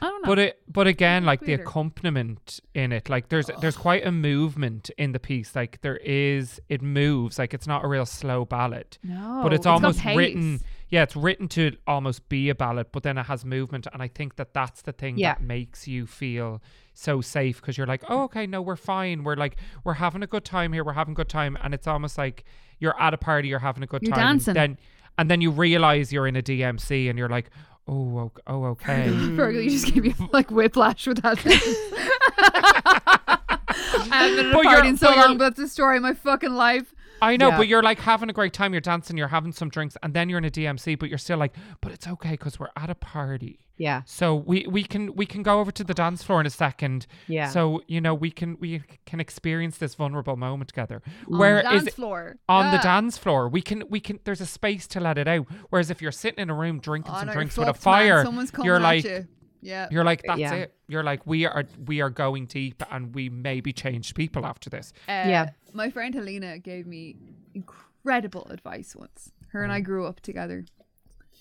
I don't know.
But it, but again, like the accompaniment in it, like there's there's quite a movement in the piece. Like there is, it moves. Like it's not a real slow ballad,
no,
but it's,
got
almost written. Yeah, it's written to almost be a ballad, but then it has movement, and I think that that's the thing
Yeah.
that makes you feel so safe because you're like, oh, okay, no, we're fine. We're like, we're having a good time here. We're having a good time, and it's almost like you're at a party, you're having a good
You're
time,
dancing.
and then and then you realize you're in a DMC, and you're like, oh, oh, okay.
Fergal, you just gave me like whiplash with that. I haven't been at a party in so long, but that's the story of my fucking life.
I know,
Yeah.
but you're like having a great time. You're dancing, you're having some drinks, and then you're in a DMC, but you're still like, but it's okay because we're at a party.
Yeah.
So we we can we can go over to the dance floor in a second.
Yeah.
So you know we can we can experience this vulnerable moment together.
On
Where
the dance floor.
on the dance floor? We can we can. There's a space to let it out. Whereas if you're sitting in a room drinking
Oh,
some drinks with a
man.
fire,
Someone's coming
you're like
you. Yeah.
you're like that's
Yeah.
it. You're like we are we are going deep, and we maybe changed people after this.
Uh,
Yeah.
My friend Helena gave me incredible advice once. Her and I grew up together.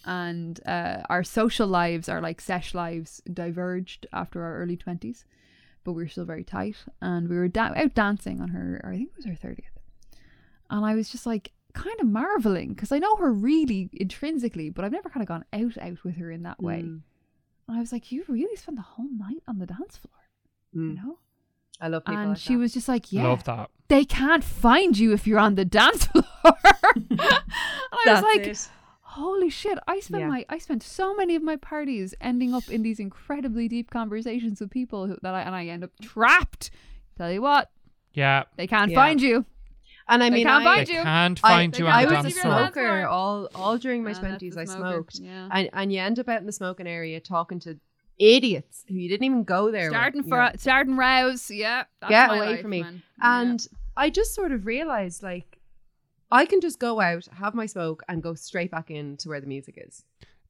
And uh, our social lives, our like sesh lives, diverged after our early 20s. But we were still very tight. And we were da- out dancing on her, or I think it was her 30th. And I was just like, kind of marveling because I know her really intrinsically, but I've never kind of gone out out with her in that way.
Mm.
And I was like, you really spent the whole night on the dance floor, you
Mm.
know?
I love people
and
like
she
that.
was just like, yeah,
Love that.
they can't find you if you're on the dance floor. and I
That's
was like,
it.
holy shit! I spent
Yeah.
my I spent so many of my parties ending up in these incredibly deep conversations with people who, that I and I end up trapped. Tell you what,
Yeah.
they can't
Yeah.
find you.
And I
They
mean,
can't
I,
find
They
you.
can't
I-
find you
they
on
I
the
was a
dance
dance
floor.
floor.
smoker all all during my twenties.
the
I smoked,
Yeah.
and and you end up out in the smoking area talking to idiots who you didn't even go there. with,
starting
you
for
know.
starting rouse, yeah. That's
Get
my
away
life,
from me.
man. Yeah.
And I just sort of realized like I can just go out, have my smoke, and go straight back in to where the music is.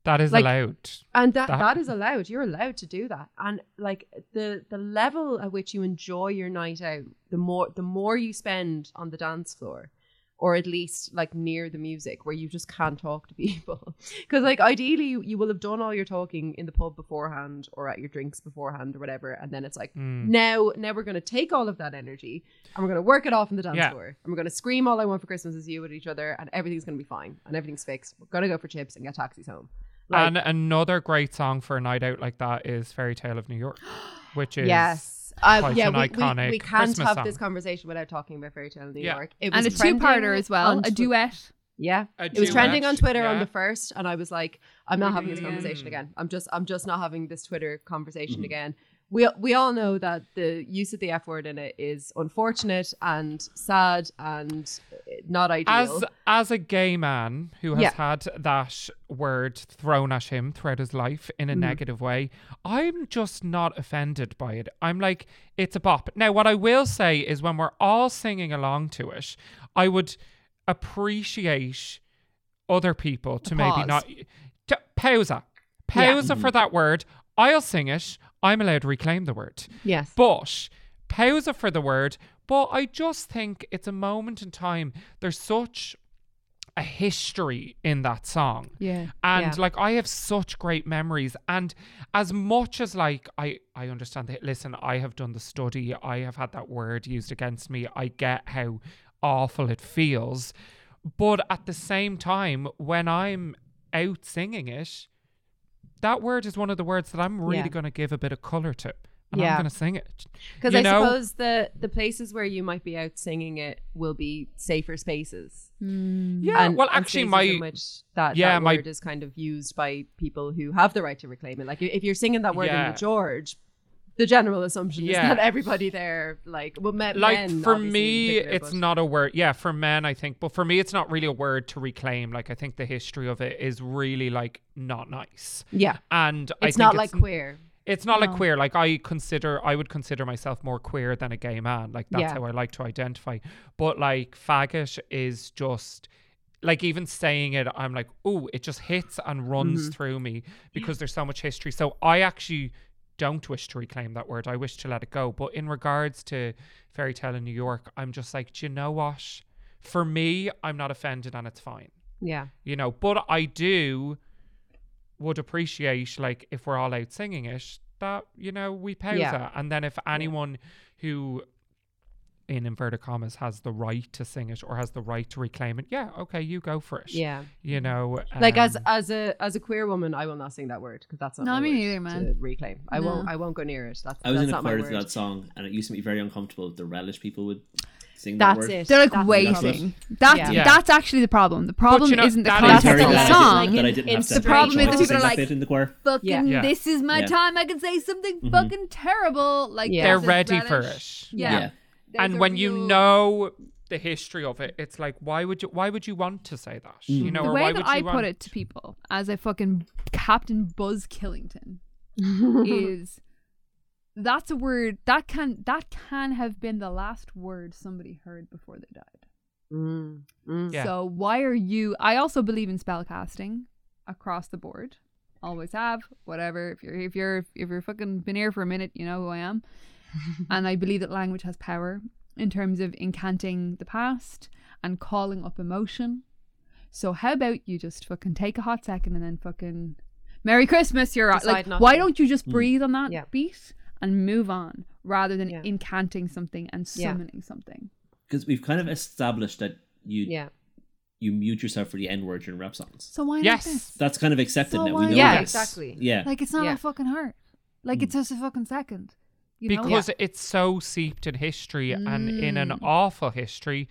That is
Like-
allowed.
And that,
That-
that is allowed. You're allowed to do that. And like the the level at which you enjoy your night out, the more the more you spend on the dance floor, or at least like near the music where you just can't talk to people. Because like ideally you, you will have done all your talking in the pub beforehand or at your drinks beforehand or whatever, and then it's like
Mm.
now now we're gonna take all of that energy and we're gonna work it off in the dance
Yeah.
floor. And we're gonna scream all I want for Christmas is you at each other and everything's gonna be fine and everything's fixed. We're gonna go for chips and get taxis home. Like,
and another great song for a night out like that is Fairy Tale of New York, which is
yes. Uh,
quite
yeah,
an
we, we,
iconic
we can't
Christmas
have
song.
this conversation without talking about Fairy Tale in New
Yeah.
York. It was
and a two-parter as well,
on
a duet.
Yeah,
A
it was trending on
duet,
Twitter on the first, and I was like, I'm not having this conversation
Mm.
again. I'm just, I'm just not having this Twitter conversation again. We we all know that the use of the F word in it is unfortunate and sad and uh, not ideal.
as as a gay man who has
Yeah.
had that word thrown at him throughout his life in a
Mhm.
negative way, I'm just not offended by it. I'm like, it's a bop. Now, what I will say is when we're all singing along to it, I would appreciate other people to maybe not to, pausa. Pausa for that word. I'll sing it. I'm allowed to reclaim the word.
yes,
But pausa for the word. But I just think it's a moment in time. There's such a history in that song.
Yeah.
And
Yeah.
like I have such great memories. And as much as like I I understand that listen, I have done the study, I have had that word used against me. I get how awful it feels. But at the same time, when I'm out singing it, that word is one of the words that I'm really
Yeah.
gonna give a bit of colour to. And
Yeah.
I'm gonna sing it.
because I
know-
suppose the the places where you might be out singing it will be safer spaces. Hmm.
Yeah,
and,
well actually
spaces
my
in which that,
yeah,
that
my-
word is kind of used by people who have the right to reclaim it. Like if you're singing that word in the George, the general assumption
Yeah.
is that everybody there, like, well, men,
like
men,
for me it's
but-
not a word yeah for men i think but for me it's not really a word to reclaim like i think the history of it is really like not nice
Yeah,
and I
it's not like queer.
it's not like queer like i consider i would consider myself more queer than a gay man like that's
Yeah.
how i like to identify but like faggot is just like even saying it i'm like oh it just hits and runs
Mm-hmm.
through me because there's so much history so i actually don't wish to reclaim that word. I wish to let it go. But in regards to fairy tale in New York, I'm just like, do you know what? For me, I'm not offended and it's fine.
Yeah.
You know, but I do would appreciate like if we're all out singing it, that, you know, we pause
Yeah.
it. And then if anyone who in inverted commas has the right to sing it or has the right to reclaim it, yeah, okay, you go for it.
Yeah.
You know,
Like as
um,
as a as a queer woman, I will not sing that word because that's not
No, me neither, man.
To reclaim, I won't. I won't go near it. That's
I was
that's
in a choir to that song, and it used to be very uncomfortable. The relish people would sing that
That's
word.
it.
They're like
That's
waiting. That's
Yeah.
Yeah.
that's actually the problem. The problem
you know,
isn't the
that
I'm
is
context of the
glad
song.
that I didn't
It's the problem is
choice
that people
are like-
bit in the choir.
fucking
Yeah.
Yeah.
this is my
Yeah.
time. I can say something
Mhm.
fucking terrible. Like
Yeah.
they're
there's
ready for
relish.
it.
Yeah.
Yeah.
There's
and
a
when you know the history of it, it's like why would you why would you want to say that? You know,
the
or
way
why
that
would you
I
want
put it to people as a fucking Captain Buzz Killington is that's a word that can that can have been the last word somebody heard before they died.
Mm, mm.
Yeah.
So why are you? I also believe in spell casting across the board. Always have. Whatever. If you're if you're if you're fucking been here for a minute, you know who I am. And I believe that language has power in terms of incanting the past and calling up emotion. So how about you just fucking take a hot second and then fucking Merry Christmas. You're
Decide
like,
not
why
to.
don't you just breathe on that
Yeah.
beat and move on rather than
Yeah.
incanting something and
Yeah.
summoning something?
Because we've kind of established that you
Yeah.
you mute yourself for the N word in rap songs.
So why
Yes.
not this?
That's kind of accepted
So
now. We know
Yeah,
this.
exactly.
Yeah.
Like it's not
Yeah.
that fucking hard. Like
Mm.
it's just a fucking second. You know?
because it's so seeped in history and in an
Mm.
awful history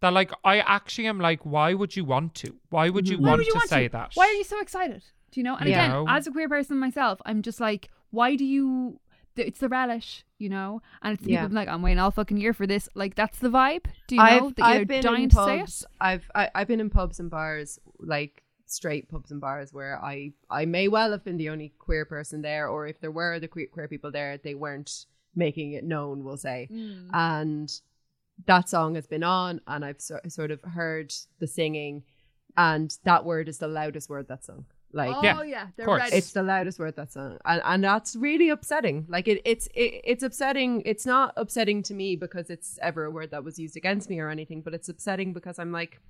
that like I actually am like, why would you want to? Why would you
Why
want
would you
to
want
say
to?
that?
Why are you so excited? Do you know? And
Yeah.
again, as a queer person myself, I'm just like, why do you? It's the relish, you know, and it's the
Yeah.
people like, I'm waiting all fucking year for this. Like that's the vibe. Do you know
I've,
that you're
I've been
dying
in
to say
pubs.
it?
I've I, I've been in pubs and bars, like straight pubs and bars, where I I may well have been the only queer person there, or if there were the queer, queer people there, they weren't making it known. We'll say,
Mm.
and that song has been on, and I've so, sort of heard the singing, and that word is the loudest word that's sung. Like
oh
Yeah,
yeah, they're
course.
ready.
it's the loudest word that's sung, and and that's really upsetting. Like it, it's it, it's upsetting. It's not upsetting to me because it's ever a word that was used against me or anything, but it's upsetting because I'm like,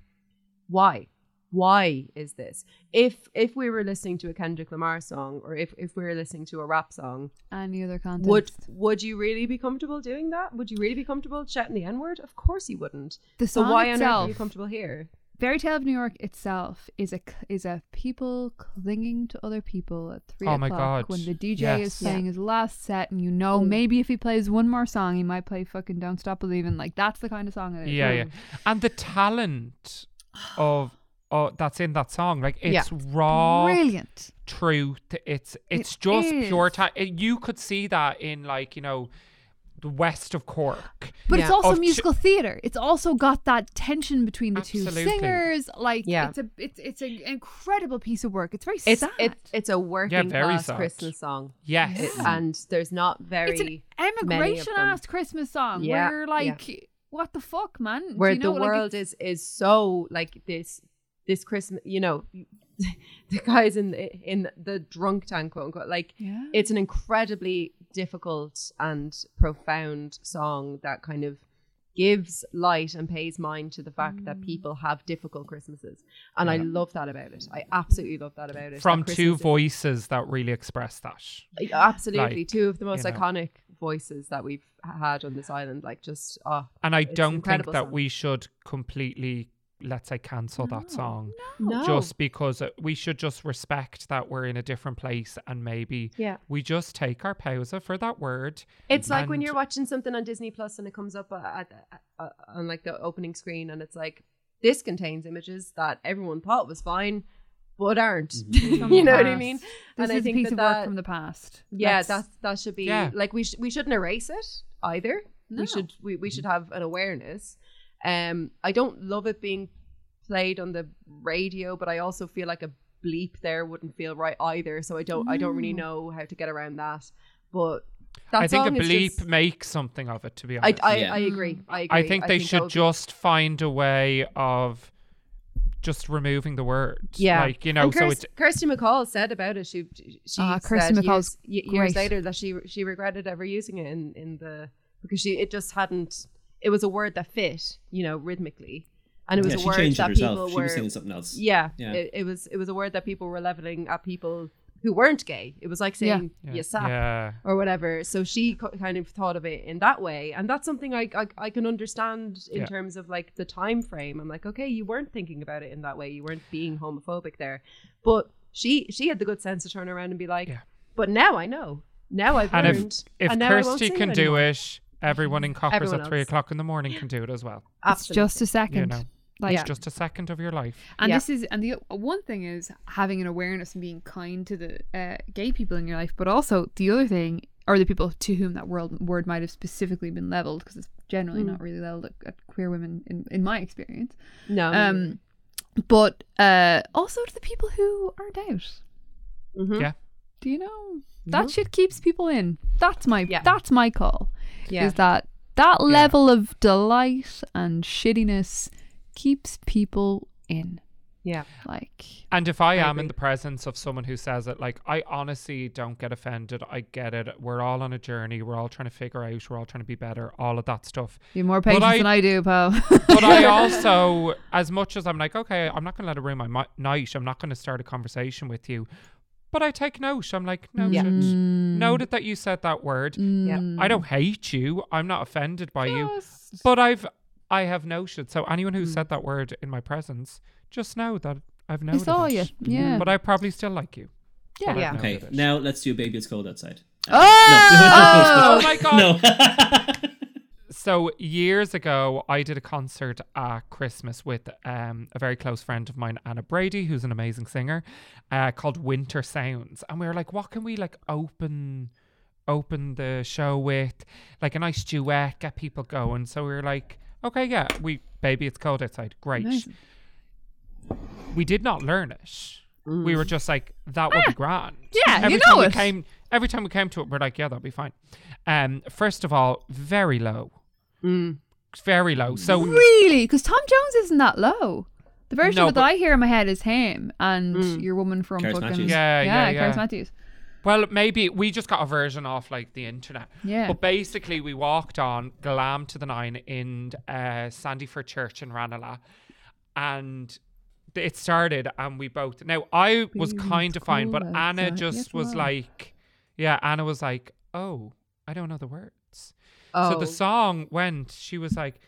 why, why is this? If if we were listening to a Kendrick Lamar song, or if if we were listening to a rap song,
Any other context?
would would you really be comfortable doing that? Would you really be comfortable shouting the N word? Of course you wouldn't.
the
So
song
why on earth are
itself?
you comfortable here?
Fairy Tale of New York itself is a is a people clinging to other people at three
Oh my
o'clock
God.
when the DJ
Yes.
is playing his last set, and you know
Mm.
maybe if he plays one more song, he might play fucking "Don't Stop Believing." Like that's the kind of song it is.
Yeah, yeah. And the talent of oh that's in that song, like
Yeah.
it's raw
Brilliant.
truth. It's it's
It
just pure
is.
ta- it, You could see that in like you know the west of Cork.
But it's also
Of ch-
musical theater. It's also got that tension between the two singers. Like
Yeah.
it's a it's it's an incredible piece of work. It's very
It's
sad.
it, it's a working
very
class
sad.
Christmas song,
Yes.
It- and there's not very
It's an emigration
them.
ass Christmas song
Yeah,
where you're like, what the fuck, man? Do
where
you know,
the
like,
world is is so like this this Christmas. You know, the guys in the, in the drunk tank, quote unquote. Like
Yeah.
it's an incredibly difficult and profound song that kind of gives light and pays mind to the fact
Mm.
that people have difficult Christmases, and I love that about it. I absolutely love that about it.
From two voices that really express that.
Absolutely,
Like,
two of the most
you know.
iconic voices that we've had on this island. Like just oh,
And I don't think that
song.
we should completely, let's say, cancel that song
no,
just because uh, we should just respect that we're in a different place and maybe
yeah.
we just take our pause for that word.
It's like when you're watching something on Disney Plus and it comes up at, at, at, on like the opening screen and it's like this contains images that everyone thought was fine but aren't.
From
you
the
know what I mean?
This
and I
is a piece
that
of
that-
work from the past.
Yeah,
Let's-
that that should be
Yeah.
like we sh- we shouldn't erase it either.
No.
We should we, we should have an awareness. Um, I don't love it being played on the radio, but I also feel like a bleep there wouldn't feel right either. So I don't I don't really know how to get around that. But that
I think a bleep
just-
makes something of it, to be honest.
I,
Yeah.
I agree. I agree.
I think they
that
should
would-
just find a way of just removing the word.
Yeah,
like you know,
And
so
Kirst-
it
Kirsty MacColl said about it. She she
Ah,
said
Kirsty MacColl's
years, years later that she she regretted ever using it in in the because she it just hadn't. It was a word that fit, you know, rhythmically, and it was
yeah,
a word that
herself.
people
She
were.
was singing something else.
yeah,
Yeah.
It, it was it was a word that people were leveling at people who weren't gay. It was like saying
yeah,
you sap
yeah.
or whatever. So she co- kind of thought of it in that way, and that's something I I, I can understand in
Yeah.
terms of like the time frame. I'm like, okay, you weren't thinking about it in that way. You weren't being homophobic there, but she she had the good sense to turn around and be like,
Yeah.
but now I know. Now I've
And
learned.
if
and now I won't
Kirsty can
it
do
anymore.
it, everyone in Coppers
Everyone
at three
else.
o'clock in the morning can do it as well.
It's just a second.
You know.
Like
Yeah.
It's just a second of your life.
And
Yeah.
this is, and the one thing is having an awareness and being kind to the uh, gay people in your life, but also the other thing, or the people to whom that word word might have specifically been leveled, because it's generally not really leveled at, at queer women in, in my experience.
no.
Um, but uh, also to the people who aren't out.
Mhm.
Yeah.
Do you know that shit keeps people in? That's my
Yeah.
that's my call.
yeah.
Is that that level of delight and shittiness keeps people in?
yeah.
Like
And if I, am
agree.
in the presence of someone who says it, like I honestly don't get offended. I get it. We're all on a journey. We're all trying to figure out. We're all trying to be better. All of that stuff.
You have more patience
I-
than I do, pal.
But I also, as much as I'm like, okay, I'm not going to let it ruin my mi- night. I'm not going to start a conversation with you. But I take note. I'm like, noted.
Yeah. Mm.
Noted that you said that word.
Yeah.
I don't hate you. I'm not offended by you. But I've, I have noted. So anyone who said that word in my presence, just know that I've noted.
I saw
it.
you. Mm-hmm. Yeah.
But I probably still like you.
yeah.
Yeah.
Okay,
it.
now let's do Baby It's Cold Outside.
Oh!
Oh my god.
No.
So years ago, I did a concert at Christmas with um, a very close friend of mine, Anna Brady, who's an amazing singer, uh, called Winter Sounds, and we were like, what can we like open, open the show with, like a nice duet, get people going. So we were like, okay, yeah, we baby, it's cold outside, great.
Amazing.
We did not learn it. We were just like, that would be grand.
Yeah, you
every
know
time we came, every time we came to it, we're like, yeah, that'll be fine. Um, first of all, very low,
Mm.
very low. So
Really? Because Tom Jones isn't that low. The version
No,
of it
but-
that I hear in my head is him and
Mm.
your woman from
Cerys
fucking
Matthews.
Yeah, yeah,
Cerys
yeah.
Matthews.
Well, maybe we just got a version off like the internet.
Yeah.
But basically, we walked on Glam to the Nine in uh, Sandford Church in Ranelagh, and it started, and we both. Now I was
Baby,
kind
it's
of fine, but Anna
outside.
just
Yes,
was
wow.
like, yeah, Anna was like, oh, I don't know the words.
Oh.
So the song went. She was like,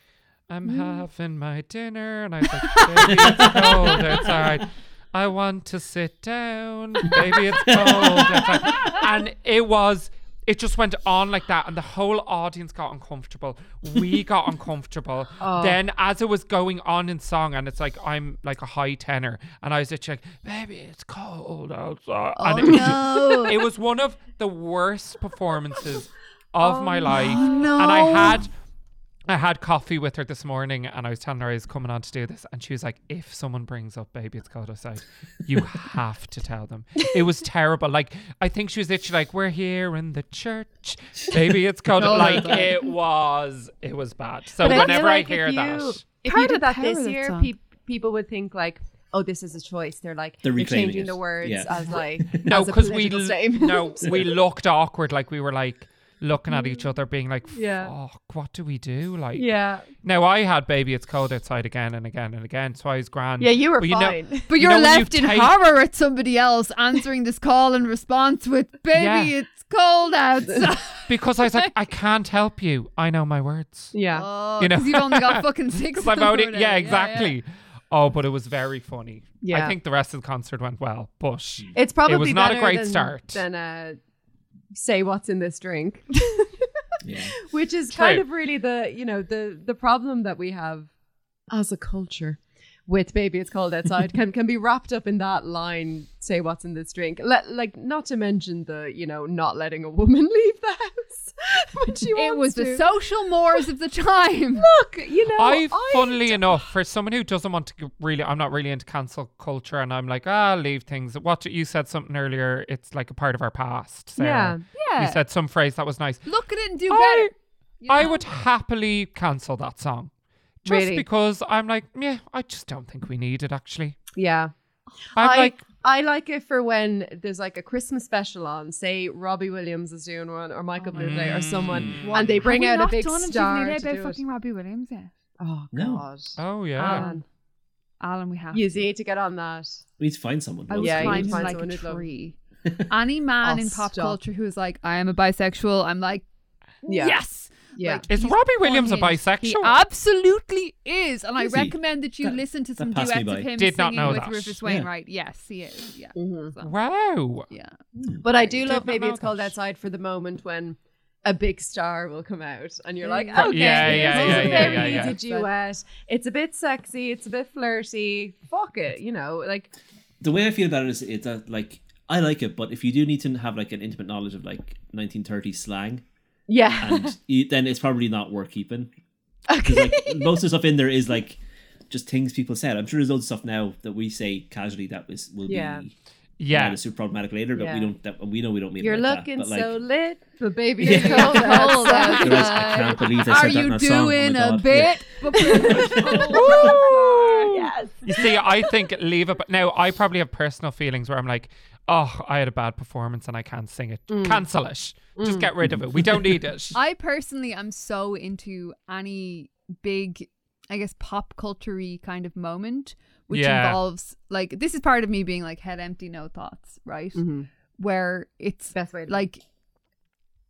"I'm
Mm.
having my dinner," and I was like, "Baby, it's cold outside. I want to sit down. Baby, it's cold outside." And it was. It just went on like that, and the whole audience got uncomfortable. We got uncomfortable.
Oh.
Then, as it was going on in song, and it's like I'm like a high tenor, and I was just like, "Baby, it's cold outside," and it was,
no.
it was one of the worst performances of my oh, life.
no.
And I had I had coffee with her this morning and I was telling her I was coming on to do this and she was like, if someone brings up baby it's cold outside, you have to tell them. It was terrible. Like I think she was literally like, We're here in the church. Baby it's called
Cold
like
outside.
it was it was bad. So
But
whenever I,
like if
hear
you-
that
if
Part
you
of
did that this year, pe- people would think like, "Oh, this is a choice." They're like,
They're
they're,
reclaiming
changing
it.
the words
Yeah.
as like
No, because we
political
l- no, we looked awkward, like we were like looking at each other, being like,
Yeah.
"Fuck, what do we do?" Like,
yeah,
Now I had baby, it's cold outside again and again and again, so I was grand.
yeah, you were
But you know-
fine.
But
You
you're
know when you
left in
take-
horror at somebody else answering this call in response with, "Baby,
Yeah.
it's cold outside."
because I was like, I can't help you. I know my words.
yeah,
Oh,
You know?
you've only got fucking six.
Because I've
of them
already,
or
yeah,
whatever.
exactly. Oh, but it was very funny.
Yeah.
I think the rest of the concert went well, but
it's probably it
was not a great
than,
start.
Than uh, say what's in this drink,
Yeah.
which is kind
True.
of really the you know the the problem that we have as a culture with baby it's cold outside can can be wrapped up in that line say what's in this drink Let, like not to mention the you know not letting a woman leave the house when she
It was
wants
the social mores of the time.
look you know
I,
I
funnily enough, for someone who doesn't want to really, I'm not really into cancel culture, and I'm like, ah, leave things. What you said something earlier, it's like a part of our past. Sarah.
Yeah.
You said some phrase that was nice.
Look at it and do
I-
better. you
I would happily cancel that song. Just
Really?
because I'm like, yeah, I just don't think we need it actually.
Yeah.
I'm
I,
like,
I like it for when there's like a Christmas special on, say Robbie Williams is doing one or Michael
Oh
Bublé or someone,
Mm.
and they bring out a big
done
star
Juvenile
to
about
do it.
fucking Robbie Williams yet.
Oh
No.
God,
oh yeah.
Alan,
Alan, we have.
you
to.
need to get on that.
We need to find someone.
I
who
would
Yeah,
else
you
climb
need
him
to find
like
someone
a tree. Any man
Oh,
in pop
stop.
culture who's like, I am a bisexual, I'm like,
Yeah.
yes.
Yeah,
Like,
Is Robbie Williams a bisexual?
He absolutely is, and I
Is he?
recommend that you
That-
listen to some duets of him
Did not
singing
know
with
that.
Rufus
Yeah.
Wainwright. Yes, he is. Yeah,
Mhm.
So,
Wow.
yeah.
but I do
Did
love maybe it's called
that.
outside for the moment when a big star will come out and you're like, okay,
Yeah, yeah,
is
yeah,
a
yeah,
very
yeah, yeah.
easy duet. It's a bit sexy. It's a bit flirty. Fuck it, you know, like
the way I feel about it is it's that like I like it, but if you do need to have like an intimate knowledge of like 1930s slang,
yeah,
and you, then it's probably not worth keeping. 'Cause,
okay.
like most of the stuff in there is like just things people said. I'm sure there's loads of stuff now that we say casually that was will
Yeah.
be
Yeah.
yeah, super problematic later, but
Yeah.
we don't. That, we know we don't mean. it
You're
like
looking
that, but, like,
so lit, but baby,
Yeah.
it's cold
Cold
outside.
Guys, I can't believe they
Are
said that in
you
our song. Oh my
doing a
God. Yeah.
bit?
yes.
You see, I think leave it. But now I probably have personal feelings where I'm like, oh, I had a bad performance and I can't sing it.
Mm.
Cancel it. Just get rid of it. We don't need it.
I personally am so into any big, I guess, pop culture kind of moment, which
Yeah.
involves like this is part of me being like head empty, no thoughts, right?
Mhm.
Where it's
Best way to
like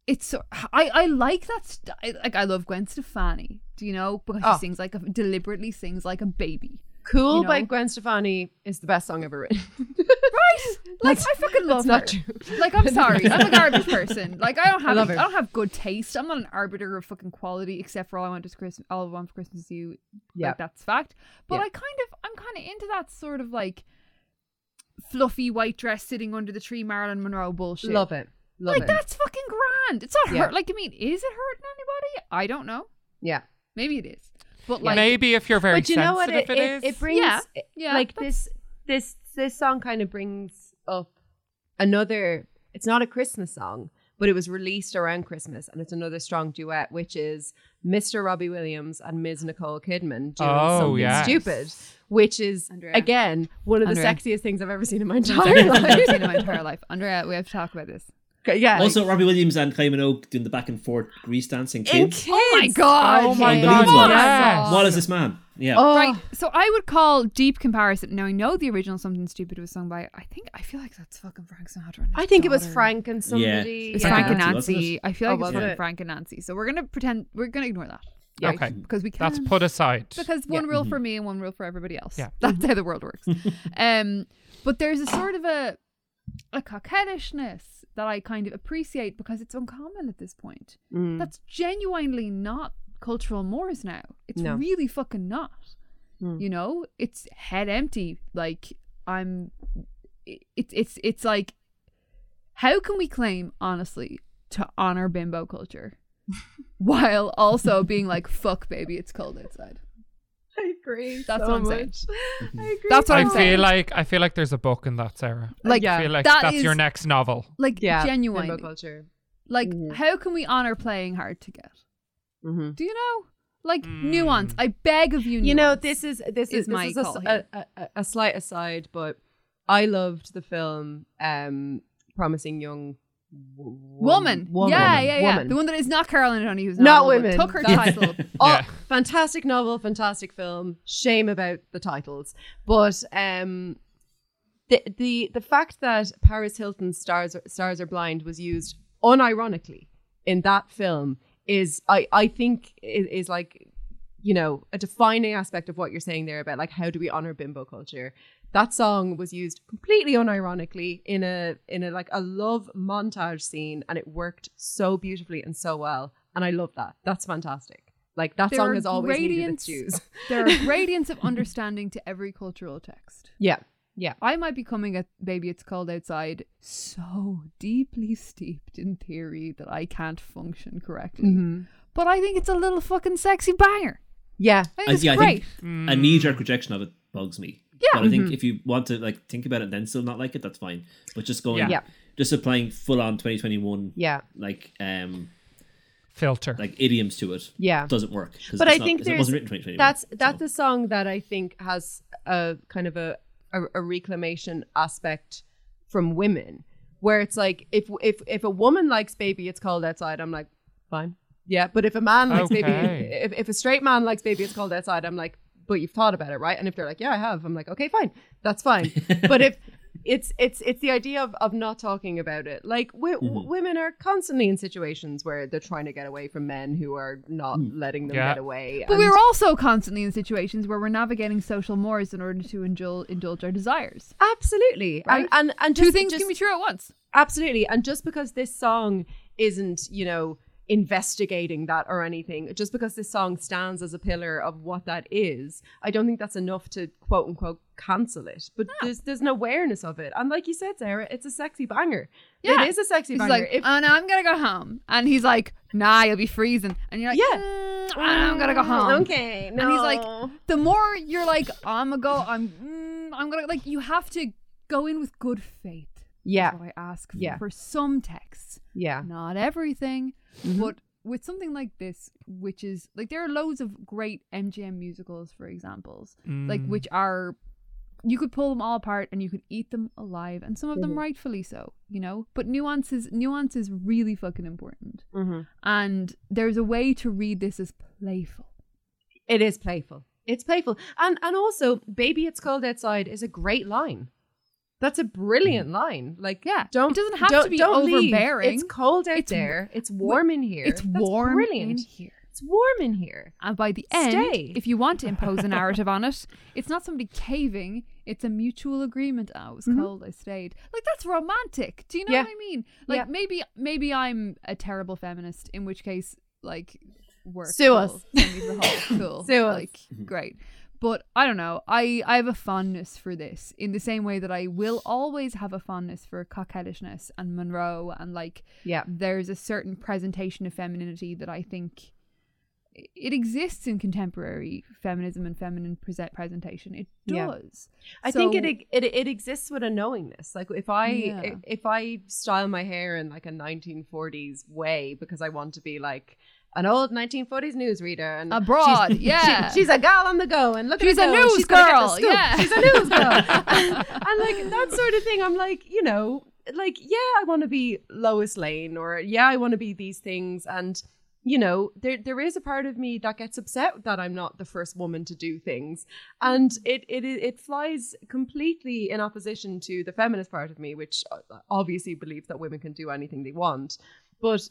it's so I I like that st- I, like I love Gwen Stefani, do you know? Because
Oh.
she sings like a deliberately sings like a baby.
Cool
you
by? Gwen Stefani is the best song ever written.
Right? Like
That's-
I fucking love
That's
her.
not true.
Like I'm sorry, I'm a garbage person. Like I don't have, I,
her.
don't have good taste. I'm not an arbiter of fucking quality, except for all I want is Christmas. All I want for Christmas is you.
Yeah.
like that's fact. But
Yeah.
I kind of, I'm kind of into that sort of like fluffy white dress sitting under the tree, Marilyn Monroe bullshit.
Love it. Love
like
it.
that's fucking grand. It's not
Yeah.
hurt. Like I mean, is it hurting anybody? I don't know.
Yeah.
Maybe it is. But like,
Maybe if you're very
but you know what?
sensitive,
It,
it
it,
is.
it brings
Yeah. Yeah,
like this this this song kind of brings up another. It's not a Christmas song, but it was released around Christmas, and it's another strong duet, which is Mr. Robbie Williams and Ms. Nicole Kidman doing
Oh,
something
yes.
stupid, which is
Andrea.
again one of the sexiest things I've ever seen in my
I've
entire life.
never seen in my entire life. Andrea, we have to talk about this.
Yeah.
Also, Robbie Williams and Kylie Minogue doing the back and forth grease dancing
in
kids.
kids.
Oh my god!
Oh my
God,
yes.
What is this man? Yeah.
Oh,
Right. So I would call deep comparison. Now I know the original "Something Stupid" was sung by. I think I feel like that's fucking Frank Sinatra. and
I
his
think it was. Frank and somebody.
It was
Yeah.
Frank and
Nancy, wasn't
Nancy.
it?
I feel
Oh,
like it
was
was
it?
Frank and Nancy. So we're gonna pretend we're gonna ignore that.
Yeah.
Okay.
Because we can.
That's put aside.
because one
Yeah.
rule for me and one rule for everybody else.
Yeah.
That's how the world works. um, but there's a sort of a a coquettishness that I kind of appreciate because it's uncommon at this point.
Mm.
That's genuinely not cultural mores now. It's
No.
really fucking not.
Mm.
You know, it's head empty. Like I'm. It's it's it's like, how can we claim honestly to honor bimbo culture, while also being like, "Fuck, baby, it's cold outside."
I agree.
That's
so
what I'm saying.
I agree.
That's what
I
I'm
feel
saying.
like I feel like there's a book in that, Sarah.
Like,
Yeah.
I feel like
that
that's your next novel.
like
yeah,
genuinely.
bimbo culture.
Like,
Mhm.
how can we honor playing hard to get?
Mm-hmm.
Do you know? Like
Mm.
nuance. I beg of you.
You know, this is this
is
is,
my
this is a,
here.
a, a, a slight aside, but I loved the film um, "Promising Young w-
woman.
Woman.
Yeah, yeah, yeah.
Woman.
The one that is not Caroline O'Donoghue. who's
Not
novel, but
women.
Took her title.
Oh,
Yeah.
fantastic novel, fantastic film. Shame about the titles, but um, the the the fact that Paris Hilton's "Stars Are, Stars Are Blind" was used unironically in that film is, I I think, is, is like you know a defining aspect of what you're saying there about like how do we honor bimbo culture. That song was used completely unironically in a in a like a love montage scene, and it worked so beautifully and so well. And I love that. That's fantastic. Like that
There
song
are
has always needed its
gradients-
dues.
there are gradients of understanding to every cultural text.
Yeah, yeah.
I might be coming at Baby It's Cold Outside so deeply steeped in theory that I can't function correctly.
Mm-hmm.
But I think it's a little fucking sexy banger.
Yeah,
I think
I-
it's
yeah, I
great.
think a knee jerk rejection of it bugs me.
Yeah.
But I think
Mhm.
if you want to like think about it and then still not like it, that's fine. But just going,
Yeah.
Yeah.
just applying full on 2021,
yeah.
like um,
filter.
like idioms to it
Yeah.
doesn't work.
But
it's
I
not-
think
it wasn't written in 2021.
that's that's
so.
a song that I think has a kind of a, a a reclamation aspect from women, where it's like if if if a woman likes baby, it's cold outside. I'm like, fine, yeah. But if a man likes baby, if if a straight man likes baby, it's cold outside. I'm like, but you've thought about it, right? And if they're like, yeah, I have, I'm like, okay, fine, that's fine. but if it's it's it's the idea of, of not talking about it. Like w- w- mm-hmm. women are constantly in situations where they're trying to get away from men who are not mm. letting them
Yeah.
get away.
But
and-
we're also constantly in situations where we're navigating social mores in order to indulge, indulge our desires.
Absolutely.
Right?
And, and and
Two things
just,
can be true at once.
Absolutely. And just because this song isn't, you know, investigating that or anything, just because this song stands as a pillar of what that is, I don't think that's enough to quote unquote cancel it. But there's there's an awareness of it. And like you said, Sarah, it's a sexy banger.
Yeah.
It is a sexy
He's
banger.
like,
If-
oh no, I'm gonna go home, and he's like, nah, you'll be freezing, and you're like,
Yeah.
"Mm, I'm gonna go home.
Okay.
And he's like, the more you're like, I'm gonna go, I'm, mm, I'm gonna like, you have to go in with good faith.
Yeah.
I ask for,
Yeah.
for some texts,
Yeah.
not everything,
Mm-hmm.
but with something like this, which is like there are loads of great MGM musicals, for examples, like
Mm.
which are you could pull them all apart and you could eat them alive, and some of
Mm-hmm.
them rightfully so, you know. But nuance is nuance is really fucking important,
Mm-hmm.
and there's a way to read this as playful.
It is playful. It's playful. And and also, baby it's cold outside is a great line. That's a brilliant line. Like
Yeah,
don't It
doesn't have to
don't-
be
don't leave.
overbearing.
It's cold out
It's-
there. It's warm in here.
It's
That's
warm
brilliant.
in here.
It's warm in here.
And by the end,
Stay.
if you want to impose a narrative on it, it's not somebody caving, it's a mutual agreement. Oh, it was cold, I stayed. Like that's romantic. Do you know
Mm-hmm. Yeah.
what I mean? Like
Yeah.
maybe maybe I'm a terrible feminist, in which case like work.
Sue
cool.
us.
Send me the hole. Cool.
Sue us.
Like great. But I don't know. I, I have a fondness for this in the same way that I will always have a fondness for coquettishness and Monroe and like
Yeah.
there's a certain presentation of femininity that I think it exists in contemporary feminism and feminine present presentation. It
Yeah.
does.
I think it, it it exists with a knowingness. Like if I
Yeah.
if I style my hair in like a 1940s way because I want to be like an old 1940s newsreader and
Abroad,
she's,
yeah.
she- she's a gal on the go and look
She's
at
a
her go,
news
she's gonna get the
girl, yeah.
she's a news girl. And, and like that sort of thing I'm like you know like yeah I want to be Lois Lane or yeah I want to be these things. And you know there there is a part of me that gets upset that I'm not the first woman to do things. And it it it flies completely in opposition to the feminist part of me which uh, obviously believes that women can do anything they want. But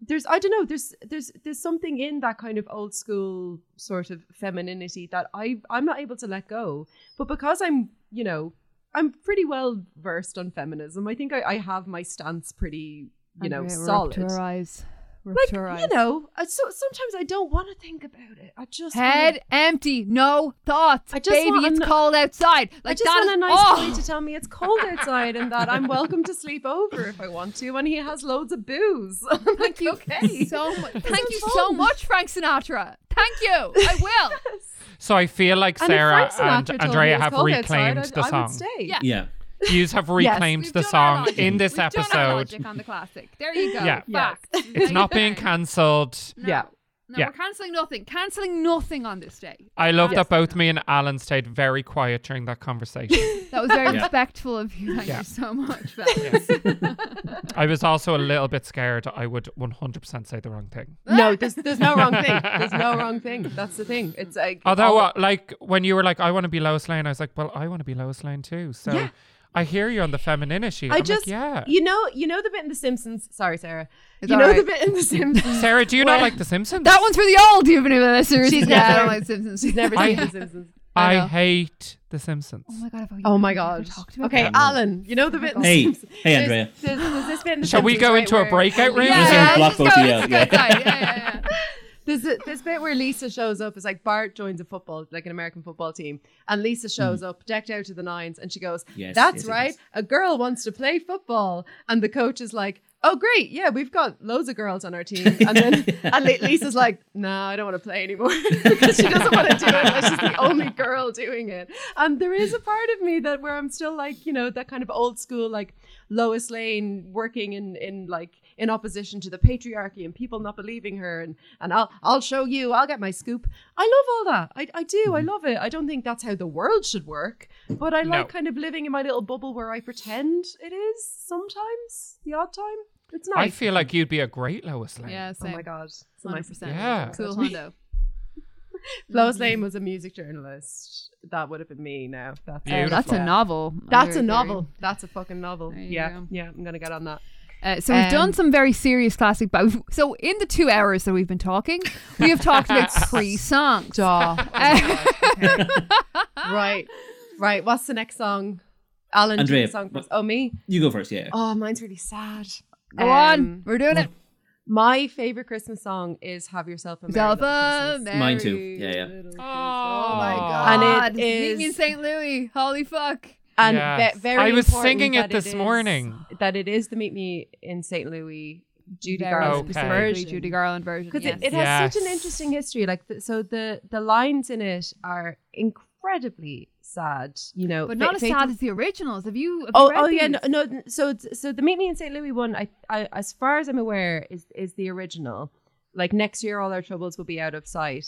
there's I don't know there's there's there's something in that kind of old school sort of femininity that I I'm not able to let go. But because I'm you know I'm pretty well versed on feminism I think I, I have my stance pretty you know
Andrea, we're
solid
Up to our eyes. We're up
like
to eyes.
you know I, so sometimes I don't want to think about it I just wanna-
Head empty, no thoughts.
I just
Baby,
want
it's
n-
cold outside. Like
I just
that
want a nice
oh!
boy to tell me it's cold outside and that I'm welcome to sleep over if I want to, and he has loads of booze. I'm
Thank
like,
you
okay.
so much. Thank
sounds
you so much, Frank Sinatra. Thank you. I will.
So I feel like Sarah
Frank Sinatra
and Andrea have reclaimed
outside,
the
I, I
song.
would stay.
Yeah.
Yeah.
You have reclaimed
We've
the song in this
We've done our
episode.
logic on the classic. There you go.
Yeah.
Facts.
It's not being cancelled.
No.
Yeah.
No,
Yeah.
we're cancelling nothing. Cancelling nothing on this day.
I love
Yes.
that both me and Alan stayed very quiet during that conversation.
That was very
Yeah.
respectful of you. Thank
Yeah.
you so much, fellas.
I was also a little bit scared I would 100% say the wrong thing.
No, there's there's no wrong thing. There's no wrong thing. That's the thing. It's like
Although,
all-
uh, like, when you were like, I want to be Lois Lane, I was like, well, I want to be Lois Lane too. So
Yeah.
I hear you on the feminine issue.
I
I'm
just
like, yeah.
you know you know the bit in The Simpsons. Sorry, Sarah.
It's
you know
all
the
right.
bit in The Simpsons.
Sarah, do you not like The Simpsons?
that one's for the old even listeners.
She's
yeah, I
never-
don't like Simpsons.
She's never
I-
The Simpsons.
I
I hate The Simpsons.
Oh my god! I thought
Oh my god. Okay,
that.
Alan, you know the oh bit in The
Hey,
Simpsons.
hey, Andrea.
There's, there's this bit in The
Shall we
Simpsons,
go
right,
into a breakout room?
Yeah, yeah, let's go,
both of you
let's go
Yeah,
yeah, yeah.
There's a, this bit where Lisa shows up. It's like Bart joins a football, like an American football team, and Lisa hmm. shows up decked out to the nines, and she goes,
Yes,
"That's
yes,
right, a girl wants to play football," and the coach is like. Oh great, yeah, we've got loads of girls on our team, and then and Lisa's like, "No, I don't want to play anymore," because she doesn't want to do it. She's the only girl doing it, and there is a part of me that where I'm still like, you know, that kind of old school, like Lois Lane working in in like in opposition to the patriarchy and people not believing her and and I'll I'll show you I'll get my scoop I love all that I, I do I love it I don't think that's how the world should work but I like
No.
kind of living in my little bubble where I pretend it is sometimes the odd time it's nice.
I feel like you'd be a great Lois Lane.
Yeah, same.
oh my god it's the nicest
100%.
thing.
Yeah.
Cool Hondo.
Lois Lane was a music journalist that would have been me now that's
Uh, that's a novel.
That's a
Andrea Cleary.
novel. That's a fucking novel. Yeah,
go.
yeah. I'm gonna get on that.
Uh, so we've
Um,
done some very serious classic, but we've- so in the two hours that we've been talking, we have talked about three songs.
Duh. right, right. What's the next song? Alan, do
Andrea,
the song first. Oh, me.
You go first, yeah.
Oh, mine's really sad.
Go on,
Um,
we're doing it.
My favorite Christmas song is "Have Yourself a Merry
Yourself
Little Christmas."
Mine too. Yeah, yeah.
Oh
Oh my
And
god!
it
Meet me in St. Louis. Holy fuck!
And
Yes.
ve- very
I was singing it this
is-
morning.
That it is the Meet Me in St. Louis Judy
Very
Garland
Okay.
specifically
version.
Judy Garland version.
because
yes.
it, it has such an interesting history like th- so the the lines in it are incredibly sad you know
but
fa-
not as
faithful-
sad as the originals. Have you? Have
oh
you read
oh yeah no, no so so the meet me in st louis one I, I as far as i'm aware is is the original like next year all our troubles will be out of sight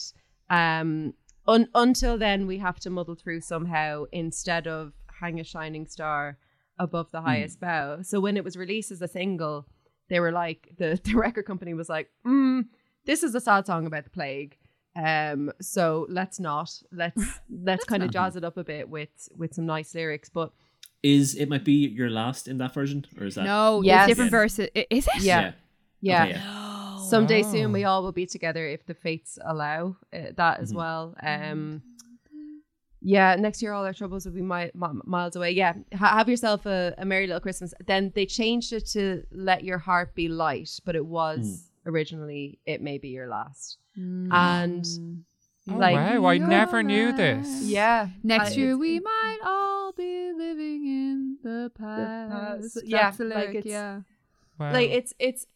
um un, until then we have to muddle through somehow instead of hang a shining star above the highest bough so when it was released as a single they were like the, the record company was like mm, this is a sad song about the plague um so let's not let's let's kind of jazz it up a bit with with some nice lyrics but
Is it might be your last in that version, or is that
No,
Yes.
it's different verses. Is it?
Yeah. yeah
Okay, yeah.
someday
Oh.
soon we all will be together if the fates allow uh, that as
Mhm.
well um yeah next year all our troubles will be mi- mi- miles away yeah ha- have yourself a, a merry little christmas then they changed it to let your heart be light but it was originally it may be your last and
Oh,
like
wow, I
You're
never knew this.
yeah
Next
I-
year we might all be living in the past.
past. Yeah,
the
like it's-
yeah.
Wow.
like it's it's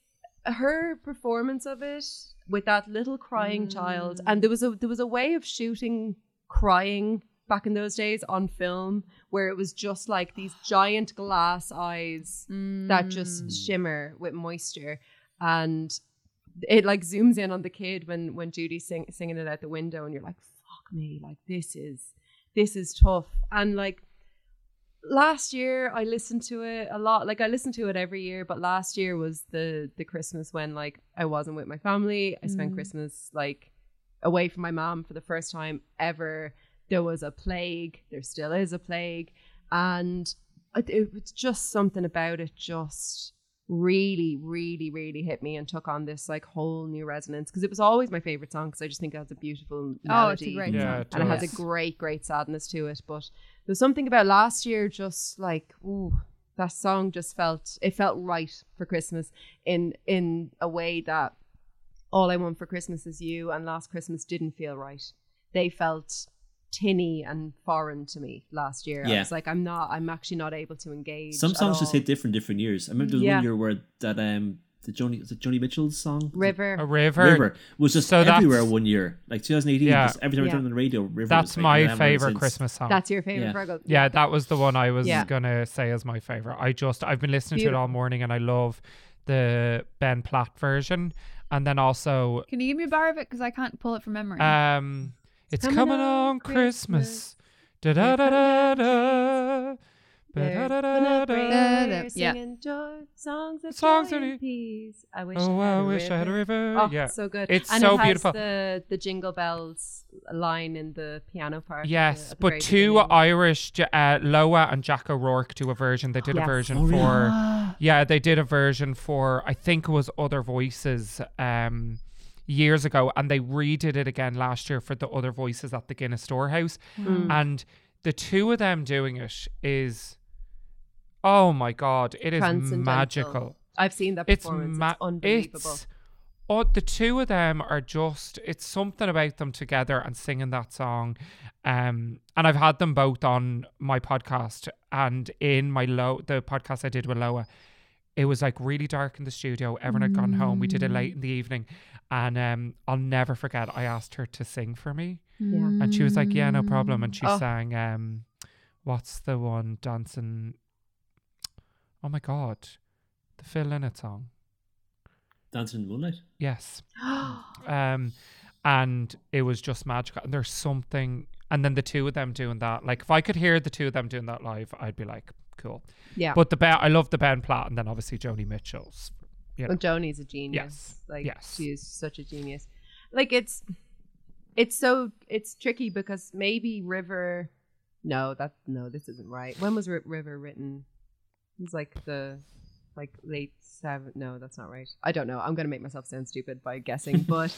her performance of it with that little crying child
Mm.
and there was a there was a way of shooting crying back in those days on film where it was just like these giant glass eyes that just
Mm.
shimmer with moisture. And it like zooms in on the kid when when Judy's sing, singing it out the window and you're like fuck me like this is this is tough. And like last year I listened to it a lot. Like I listen to it every year but last year was the the Christmas when like I wasn't with my family. I spent
Mm.
Christmas like away from my mom for the first time ever there was a plague there still is a plague and it, it was just something about it just really really really hit me and took on this like whole new resonance because it was always my favorite song because I just think it has a beautiful
Oh, it's a
melody
great
Yeah,
song.
it
and it has a great great sadness to it but there's something about last year just like ooh that song just felt it felt right for christmas in in a way that all i want for christmas is you and last christmas didn't feel right they felt tinny and foreign to me last year
Yeah.
i was like i'm not i'm actually not able to engage
Some songs just hit different different years. I remember there was
Yeah.
one year where that um the Johnny was it Joni Mitchell's song
river
a river.
River was just
So that's-
everywhere one year, like 2018.
Yeah.
just every time I
Yeah.
turned on the radio, River.
That's
was
my favorite. Christmas song.
that's your favorite
Yeah.
Virgo
yeah, that was the one I was
Yeah.
gonna say as my favorite. I just I've been listening to it all morning and I love the Ben Platt version, and then also
Can you give me a bar of it? Because I can't pull it from memory.
um, it's
coming
coming,
on
on Christmas.
Christmas.
Da da da da da.
They're
Da da da da.
Yeah.
joy, songs of
Songs
joy and
the-
peace. I wish
Oh,
I had
I
a
wish I had a
river.
river.
Oh,
yeah.
so good.
It's
and
so
it has
beautiful.
The the jingle bells line in the piano part.
Yes,
the
but two
beginning.
Irish, uh, Loah and Jack O'Rourke do a version. They did a version
Oh, really?
for, yeah, they did a version for, I think it was Other Voices um, years ago, and they redid it again last year for the Other Voices at the Guinness Storehouse.
Mm.
And the two of them doing it is, oh my God, it is magical.
I've seen that
It's,
performance.
ma-
it's unbelievable.
it's oh, the two of them are just it's something about them together and singing that song. Um, and I've had them both on my podcast and in my low the podcast I did with Loah. It was like really dark in the studio. Everyone had gone home. We did it late in the evening, and um, I'll never forget. I asked her to sing for me,
Yeah.
and she was like, "Yeah, no problem." And she
Oh.
sang, um, "What's the one dancing?" Oh my god, the Phil Lynott song.
Dancing in the Moonlight.
Yes. um, and it was just magical. And there's something, and then the two of them doing that. Like if I could hear the two of them doing that live, I'd be like, cool.
Yeah.
But the Ben, I love the Ben Platt, and then obviously Joni Mitchell's. You know,
Well, Joni's a genius.
Yes,
Like
yes.
she is such a genius. Like it's it's so it's tricky because maybe River no, that no, this isn't right. When was Ri- River written? It's like the like late seven no, that's not right. I don't know. I'm gonna make myself sound stupid by guessing, but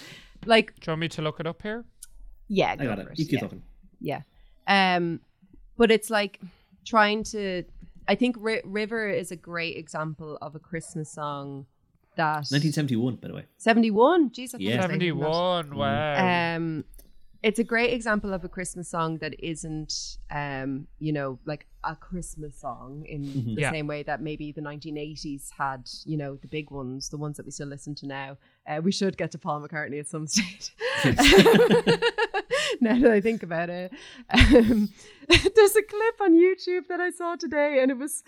like
do you want me to look it up here?
yeah,
I got
for
it. You keep
yeah.
talking.
Yeah. Um, but it's like trying to. I think Ri- River is a great example of a Christmas song that
1971, by the way.
71. Jeez, I
Yeah.
it was 19, not.
71. Wow.
Um, it's a great example of a Christmas song that isn't, um, you know, like a Christmas song in
Mhm.
the
Yeah.
same way that maybe the 1980s had, you know, the big ones, the ones that we still listen to now. Uh, we should get to Paul McCartney at some stage. now that I think about it, um, there's a clip on YouTube that I saw today, and it was.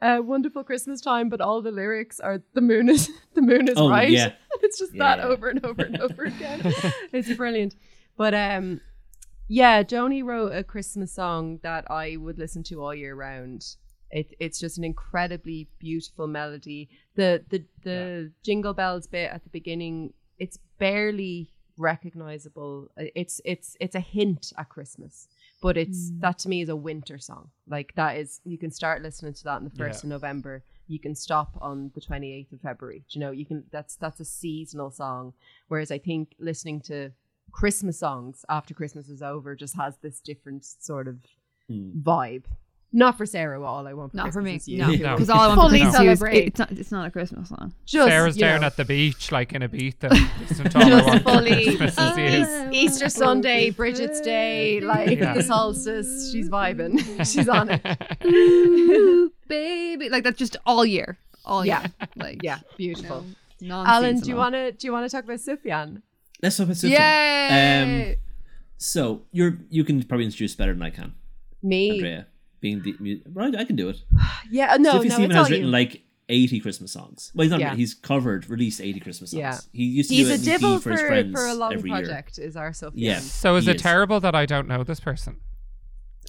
Uh, wonderful Christmas time, but all the lyrics are the moon is the moon is
Oh,
right.
yeah.
it's just
Yeah,
that over and over and over again. it's brilliant. But um, yeah, Joni wrote a Christmas song that I would listen to all year round. It, it's just an incredibly beautiful melody. The the the jingle bells bit at the beginning, it's barely recognizable. It's it's it's a hint at Christmas, but it's that to me is a winter song. Like that is you can start listening to that on the first
Yeah.
of November. You can stop on the twenty eighth of February. Do You know, you can that's that's a seasonal song. Whereas I think listening to Christmas songs after Christmas is over just has this different sort of
Hmm.
vibe. Not for Sarah. All I want for
Not for me.
Christmas is you.
No,
No.
because all I want
Fully
for Christmas is
celebrate.
it's not. It's not a Christmas song.
Just,
Sarah's
you
down
know,
at the beach, like in Ibiza. Isn't all
Just fully-
Christmas is you.
Easter Sunday, Bridget's Day, like
Yeah.
the solstice. She's vibing. She's on it.
Ooh, baby, like that's just all year, all
Yeah.
year. Like
Yeah, beautiful.
no,
Alan, do you want to do you want to talk about Sufjan?
Let's talk about Sufjan.
Yay!
Um, so you're you can probably introduce better than I can,
Me?
Andrea. Being the mu- right, I can do it.
Yeah, no,
Sufjan
no,
Stevens
it's all
has written
you.
like 80 Christmas songs. Well, he's not.
Yeah.
He's covered, released 80 Christmas songs.
Yeah.
He used to
He's
do
a
an EP for
for,
his friends
for a long
every year.
project. Is our Sophie?
Yeah.
So is
He
it
is.
terrible that I don't know this person?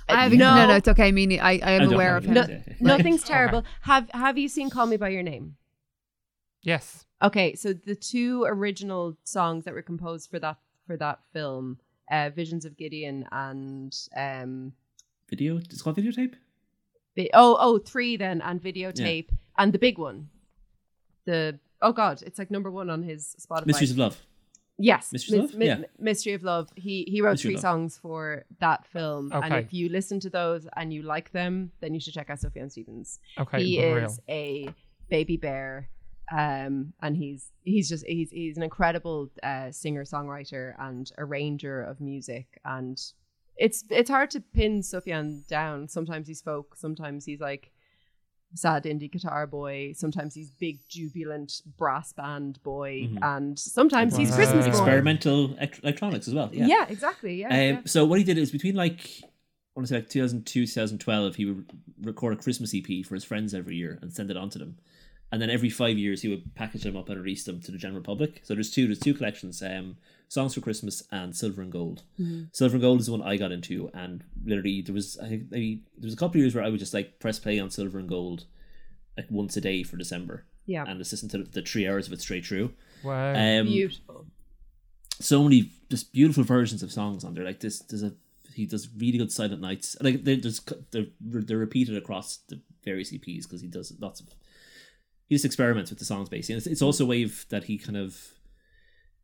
I have,
No.
no, no, it's okay. Me, ne- I, I
I
am
don't
aware of him.
it is, yeah.
Nothing's
Okay.
terrible. Have Have you seen Call Me by Your Name?
Yes.
Okay, so the two original songs that were composed for that for that film, uh, Visions of Gideon and um,
Video? It's called videotape.
vi- oh oh three then and videotape and the big one, the oh god, it's like number one on his Spotify.
Mysteries of Love.
Yes,
Mysteries of Love?
Mi-
Yeah.
Mystery of Love. He he wrote
Mystery
three songs for that film, and if you listen to those and you like them, then you should check out Sufjan Stevens.
Okay.
he
unreal.
is a baby bear, um, and he's he's just he's he's an incredible uh, singer songwriter and arranger of music, and it's it's hard to pin Sufjan down. Sometimes he's folk, sometimes he's like sad indie guitar boy. Sometimes he's big jubilant brass band boy,
Mhm.
and sometimes he's Christmas boy.
Experimental ec- electronics as well.
Yeah.
Yeah.
exactly. Yeah,
Um,
yeah.
So what he did is between like I want to say like 2002, 2012, he would record a Christmas EP for his friends every year and send it on to them. And then every five years he would package them up and release them to the general public. So there's two there's two collections, um, Songs for Christmas and Silver and Gold. Silver and Gold is the one I got into and literally there was I think maybe there was a couple of years where I would just like press play on Silver and Gold like once a day for December.
Yeah.
And just listen to the, the three hours of it straight through.
Wow.
Um,
Beautiful.
so many just beautiful versions of songs on there. Like this, there's a he does really good Silent Nights. Like they just they're they're repeated across the various EPs because he does lots of he just experiments with the songs basically. And it's, it's also a wave that he kind of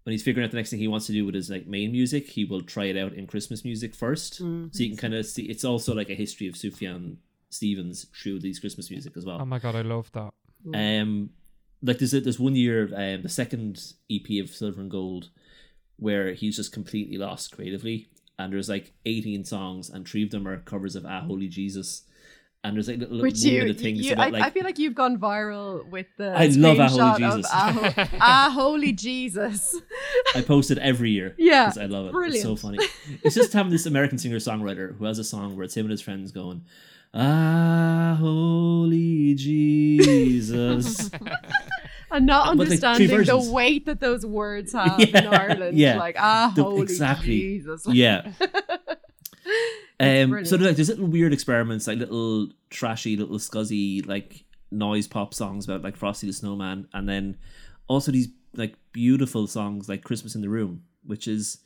when he's figuring out the next thing he wants to do with his like main music, he will try it out in Christmas music 1st
Mm-hmm.
So you can kind of see it's also like a history of Sufjan Stevens through these Christmas music as well.
oh my god, I love that.
Um, like there's a, there's one year, um, the second EP of Silver and Gold, where he's just completely lost creatively, and there's like 18 songs, and three of them are covers of Ah Holy Jesus, and there's like little
Which
one
you,
minute things
you
about
I,
like
I feel like you've gone viral with the
I love Ah, Holy Jesus.
of ah, Ho- holy Jesus.
I post it every year.
Yeah,
I love it. It's so funny. It's just having this American singer songwriter who has a song where it's him and his friends going, Ah Holy Jesus.
And not
but, like,
understanding the weight that those words have in
Yeah,
Ireland.
yeah.
Like, ah,
The-
holy
exactly.
Jesus.
yeah. Um, so like, there's little weird experiments, like little trashy, little scuzzy, like noise pop songs about like Frosty the Snowman, and then also these like beautiful songs like Christmas in the Room, which is,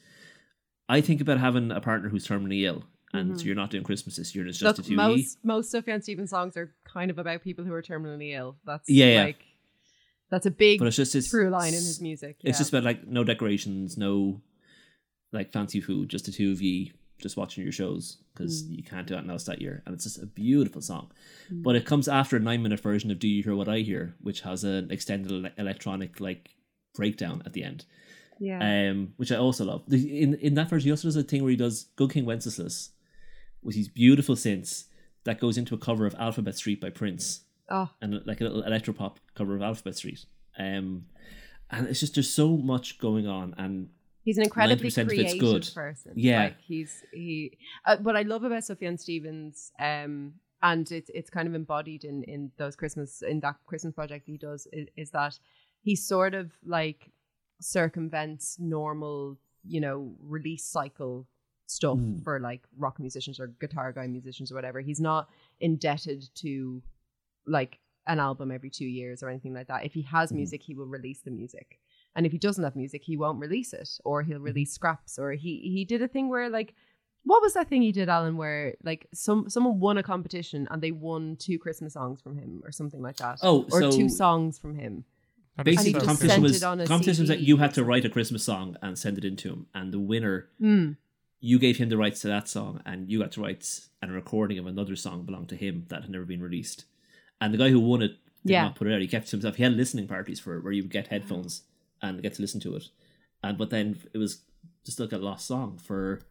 I think about having a partner who's terminally ill, and so you're not doing Christmases, you're just just
Look,
the two
most most Sufjan Stevens songs are kind of about people who are terminally ill. That's
Yeah, yeah.
that's a big
but it's just this
through line in his music.
It's just about like no decorations, no like fancy food, just the two of you just watching your shows because
Mm.
you can't do anything else that year, and it's just a beautiful song. But it comes after a nine minute version of "Do You Hear What I Hear," which has an extended ele- electronic like breakdown at the end,
yeah.
um, which I also love. In in that version, he also does a thing where he does "Good King Wenceslas" with these beautiful synths that goes into a cover of Alphabet Street by Prince
oh,
and like a little electropop cover of Alphabet Street. Um, and it's just there's so much going on, and
he's an incredibly
90% it's
creative person.
Yeah.
like he's he. Uh, what I love about Sufjan Stevens, um, and it's it's kind of embodied in in those Christmas in that Christmas project he does is, is that he sort of like circumvents normal, you know, release cycle stuff
Mm.
for like rock musicians or guitar guy musicians or whatever. He's not indebted to like an album every two years or anything like that. If he has
Mhm.
music, he will release the music. And if he doesn't have music, he won't release it, or
Mm-hmm.
he'll release scraps. Or he he did a thing where like, what was that thing he did, Alan? Where like some someone won a competition and they won two Christmas songs from him or something like that.
Oh,
or
so
two songs from him.
Basically
he
the competition was
it on a
competition was that you had to write a. Christmas song and send it in to him, and the winner
Mm.
you gave him the rights to that song, and you got to write and a recording of another song belonged to him that had never been released. And the guy who won it did
Yeah.
not put it out; he kept it to himself. He had listening parties for it where you would get headphones and get to listen to it. And but then it was just like a lost song for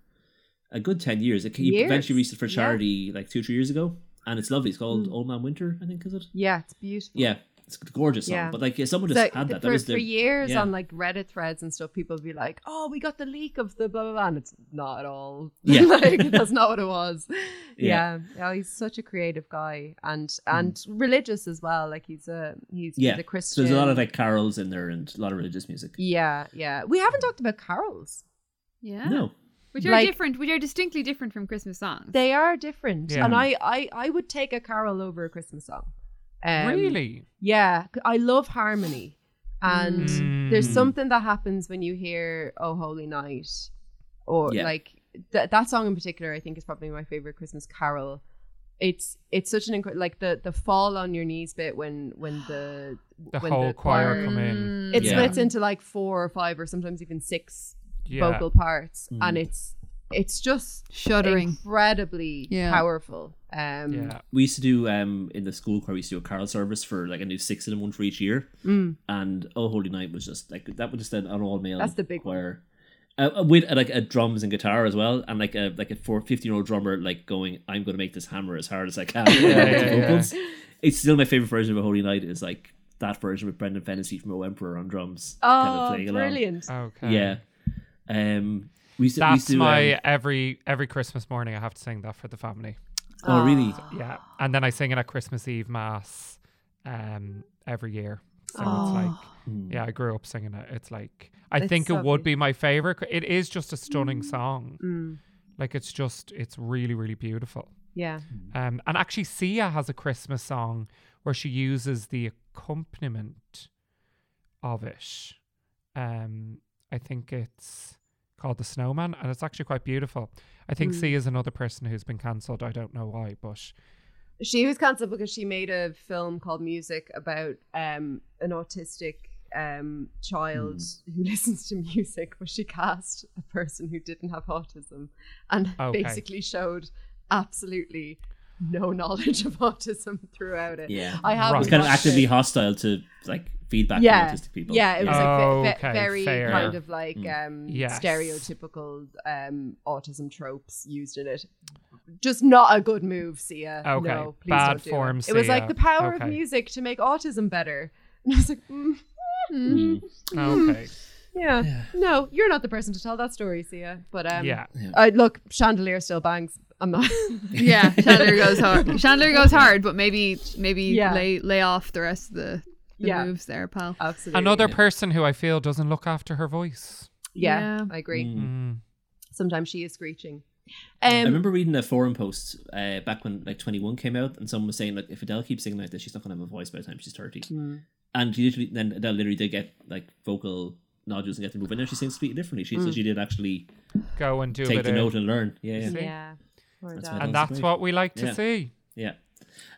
a good ten years. It, he
Years,
eventually released it for
yeah.
charity like two, three years ago, and it's lovely. It's called
Mm.
Old Man Winter, I think, is it?
Yeah, it's beautiful.
Yeah, it's a gorgeous song.
Yeah.
But like, yeah, someone
So
just had that.
for,
that was
for years
yeah.
on like Reddit threads and stuff, people would be like, "Oh, we got the leak of the blah blah blah," and it's not at all.
Yeah.
like that's not what it was.
Yeah.
Yeah, yeah. he's such a creative guy and mm. and religious as well. Like he's a he's,
yeah.
he's a
So
Christian.
there's a lot of like carols in there and a lot of religious music.
yeah, yeah. We haven't talked about carols.
Yeah.
No,
Which are
Like-
different, which are distinctly different from Christmas songs.
They are different,
Yeah.
and I, I I would take a carol over a Christmas song. Um,
really?
Yeah, I love harmony, and
Mm.
there's something that happens when you hear "Oh Holy Night," or
Yeah.
like th- that song in particular. I think is probably my favorite Christmas carol. It's it's such an incredible like the the fall on your knees bit when when the
The
when
whole choir come in.
It
Yeah.
splits into like four or five or sometimes even six
Yeah.
vocal parts,
Mm.
and it's it's just
Shuddering.
incredibly
Yeah.
powerful. Um,
Yeah.
we used to do um in the school choir. We used to do a carol service for like a new six of them, one for each year.
mm,
And Oh Holy Night was just like that was just an, an all male.
That's the big one.
choir. Uh, with uh, like a drums and guitar as well, and like a like a four, 15 year old drummer like going, "I'm going to make this hammer as hard as I can."
Yeah, yeah, yeah.
It's still my favorite version of A Holy Night. Is like that version with Brendan Fennessy from O Emperor on drums.
Oh,
along.
brilliant!
Okay.
Yeah. Um. We used to, we used
That's
to,
my
um,
every every Christmas morning. I have to sing that for the family.
oh really?
Yeah, and then I sing it at Christmas Eve mass, um, every year. So
Oh.
it's like,
Mm.
yeah, I grew up singing it. It's like, I
It's
think
so
it would be my favorite. It is just a stunning song.
Mm,
Like it's just, it's really, really beautiful.
yeah.
Um, and actually, Sia has a Christmas song where she uses the accompaniment of it. Um, I think it's called The Snowman, and it's actually quite beautiful. I think
Mm.
Sia is another person who's been cancelled. I don't know why, but
She was cancelled because she made a film called Music about um, an autistic um, child who listens to music, but she cast a person who didn't have autism and
Okay.
basically showed absolutely no knowledge of autism throughout it.
Yeah.
I have
Right.
It's kind of actively
it.
hostile to like feedback
yeah,
from autistic people.
Yeah, it was like ve- ve-
Okay,
very
fair.
kind of like
Mm.
um,
Yes.
stereotypical um, autism tropes used in it. Just not a good move, Sia.
Okay,
No, please
bad
don't do
form,
it. It was like the power
Okay.
of music to make autism better. And I was like, mm,
Mm.
okay.
yeah,
Yeah.
no, you're not the person to tell that story, Sia. But um,
yeah.
uh, look, Chandelier still bangs. I'm not.
yeah, Chandelier goes hard. Chandelier goes hard, but maybe maybe
Yeah.
lay lay off the rest of the the
Yeah.
moves there, pal.
Absolutely.
Another
Yeah.
person who I feel doesn't look after her voice.
Yeah,
Yeah.
I agree.
Mm.
Mm.
Sometimes she is screeching.
I
Um,
remember reading a forum post uh, back when like 21 came out, and someone was saying like if Adele keeps singing like this, she's not gonna have a voice by the time she's 30.
Mm.
And she literally then Adele literally did get like vocal nodules and get to move in there. She sings completely differently. She so
Mm.
she did actually
Go and do a
take the note and learn. Yeah, yeah,
yeah. Poor
That's
and
That's
that's
great.
what we like to
Yeah.
see.
yeah.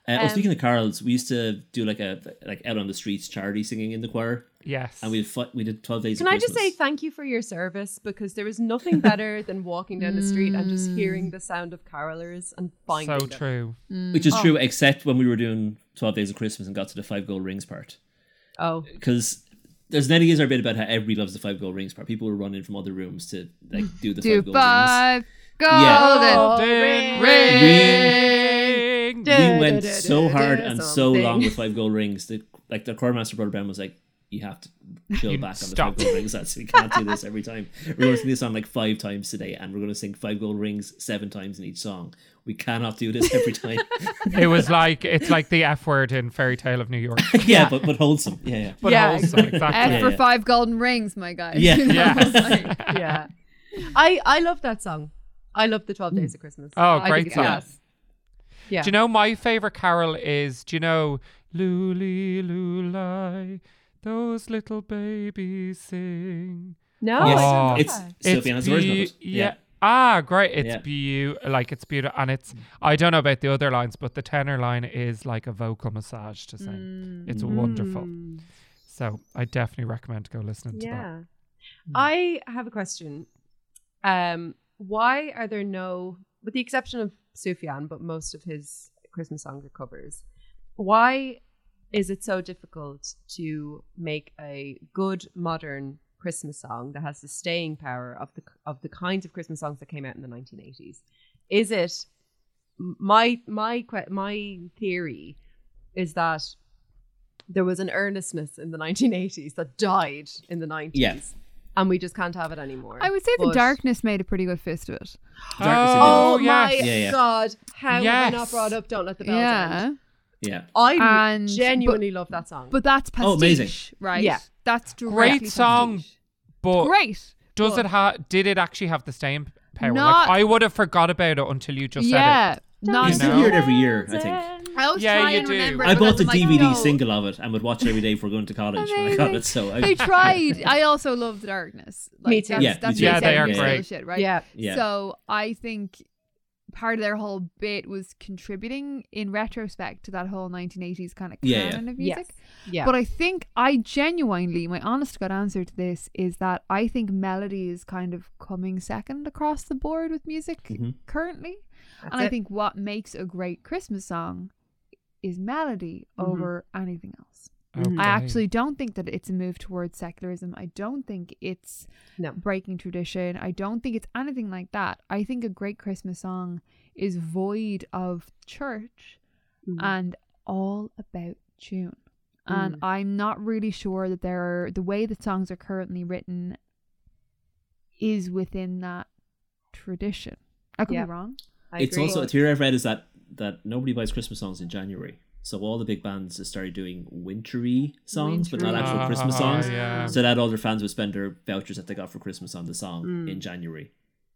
Uh, oh,
Um,
speaking of carols, we used to do like a like out on the streets charity singing in the choir,
Yes.
and we did we did 12 days.
Can
of
I just say thank you for your service because there is nothing better than walking down the street and just hearing the sound of carolers and finding
so
them.
true.
Which is
Oh.
true, except when we were doing 12 Days of Christmas and got to the five gold rings part.
Oh,
Because there's an Eddie Izzard bit about how everybody loves the five gold rings part. People were running from other rooms to like do the
Do
five gold rings.
five
Yeah.
Golden
ring.
ring.
We went so hard and so long with five gold rings that like the choir master brother Ben was like, "You have to chill
You
back on the
stop.
five gold rings. That's we can't do this every time. We're going to sing this song like five times today, and we're going to sing five gold rings seven times in each song. We cannot do this every time.
It was like it's like the F word in Fairy Tale of New York.
yeah, but but wholesome. Yeah, yeah.
But
Yeah,
wholesome,
F
exactly.
Yeah,
for
yeah.
five golden rings, my guy.
Yeah.
Yeah.
like-
yeah. I I love that song. I love the Twelve Days of Christmas.
Oh,
I
great
think
song.
gas. Yeah.
Do you know my favorite carol is? Do you know Luli Lulai? Those little babies sing.
no,
Yes.
I don't know
It's
that.
Sophie version of it.
Yeah. Ah, great! It's
Yeah.
beautiful. Like it's beautiful, and it's. I don't know about the other lines, but the tenor line is like a vocal massage to sing. It's wonderful.
Mm.
So I definitely recommend go listening to that.
Yeah. I have a question. Um, why are there no, with the exception of Sufjan, but most of his Christmas songs are covers, why is it so difficult to make a good modern Christmas song that has the staying power of the of the kinds of Christmas songs that came out in the 1980s? Is it my my my theory is that there was an earnestness in the 1980s that died in the 90s.
Yeah.
And we just can't have it anymore.
I would say the
But-
darkness made a pretty good fist of it.
Darkness
Oh,
Oh,
my
yes.
Yeah, yeah.
god! How have I not
Yes.
brought up "Don't Let the Bells End"?
Yeah,
Yeah.
I
And-
genuinely love that song.
but that's pastiche,
Oh, amazing.
right?
Yeah.
that's
Great
directly
song,
pastiche.
But
Great.
does
but-
it have? Did it actually have the staying power?
Not-
like I would have forgot about it until you just
yeah,
said
not
You
You
still
know?
hear it every year, I think.
I always
Yeah,
try
you
and
do.
remember.
I bought
because
the
like,
DVD
no.
single of it and would watch it every day before going to college when I got it. So I,
I tried. I also love the darkness. Like,
Me too.
That's,
Yeah, me
that's
too.
what
Yeah, they are
said,
great.
bullshit, right?
yeah,
yeah.
So I think part of their whole bit was contributing in retrospect to that whole 1980s kind of
Yeah, yeah.
canon of
Yes.
music.
yeah.
But I think I genuinely, my honest to God answer to this is that I think melody is kind of coming second across the board with music
Mhm.
currently.
That's
and I think what makes a great Christmas song is melody
Mhm.
over anything else.
it.
Mhm.
I actually don't think that it's a move towards secularism. I don't think it's
No.
breaking tradition. I don't think it's anything like that. I think a great Christmas song is void of church
Mhm.
and all about tune. And
Mm.
I'm not really sure that there are the way that songs are currently written is within that tradition. I could
Yeah.
be wrong.
I
it's
agree.
also a theory I've read is that that nobody buys Christmas songs in January. So all the big bands started doing wintry songs, but not
Wintry.
actual Christmas
Ah,
songs.
yeah.
So that all their fans would spend their vouchers that they got for Christmas on the song
Mm.
in January.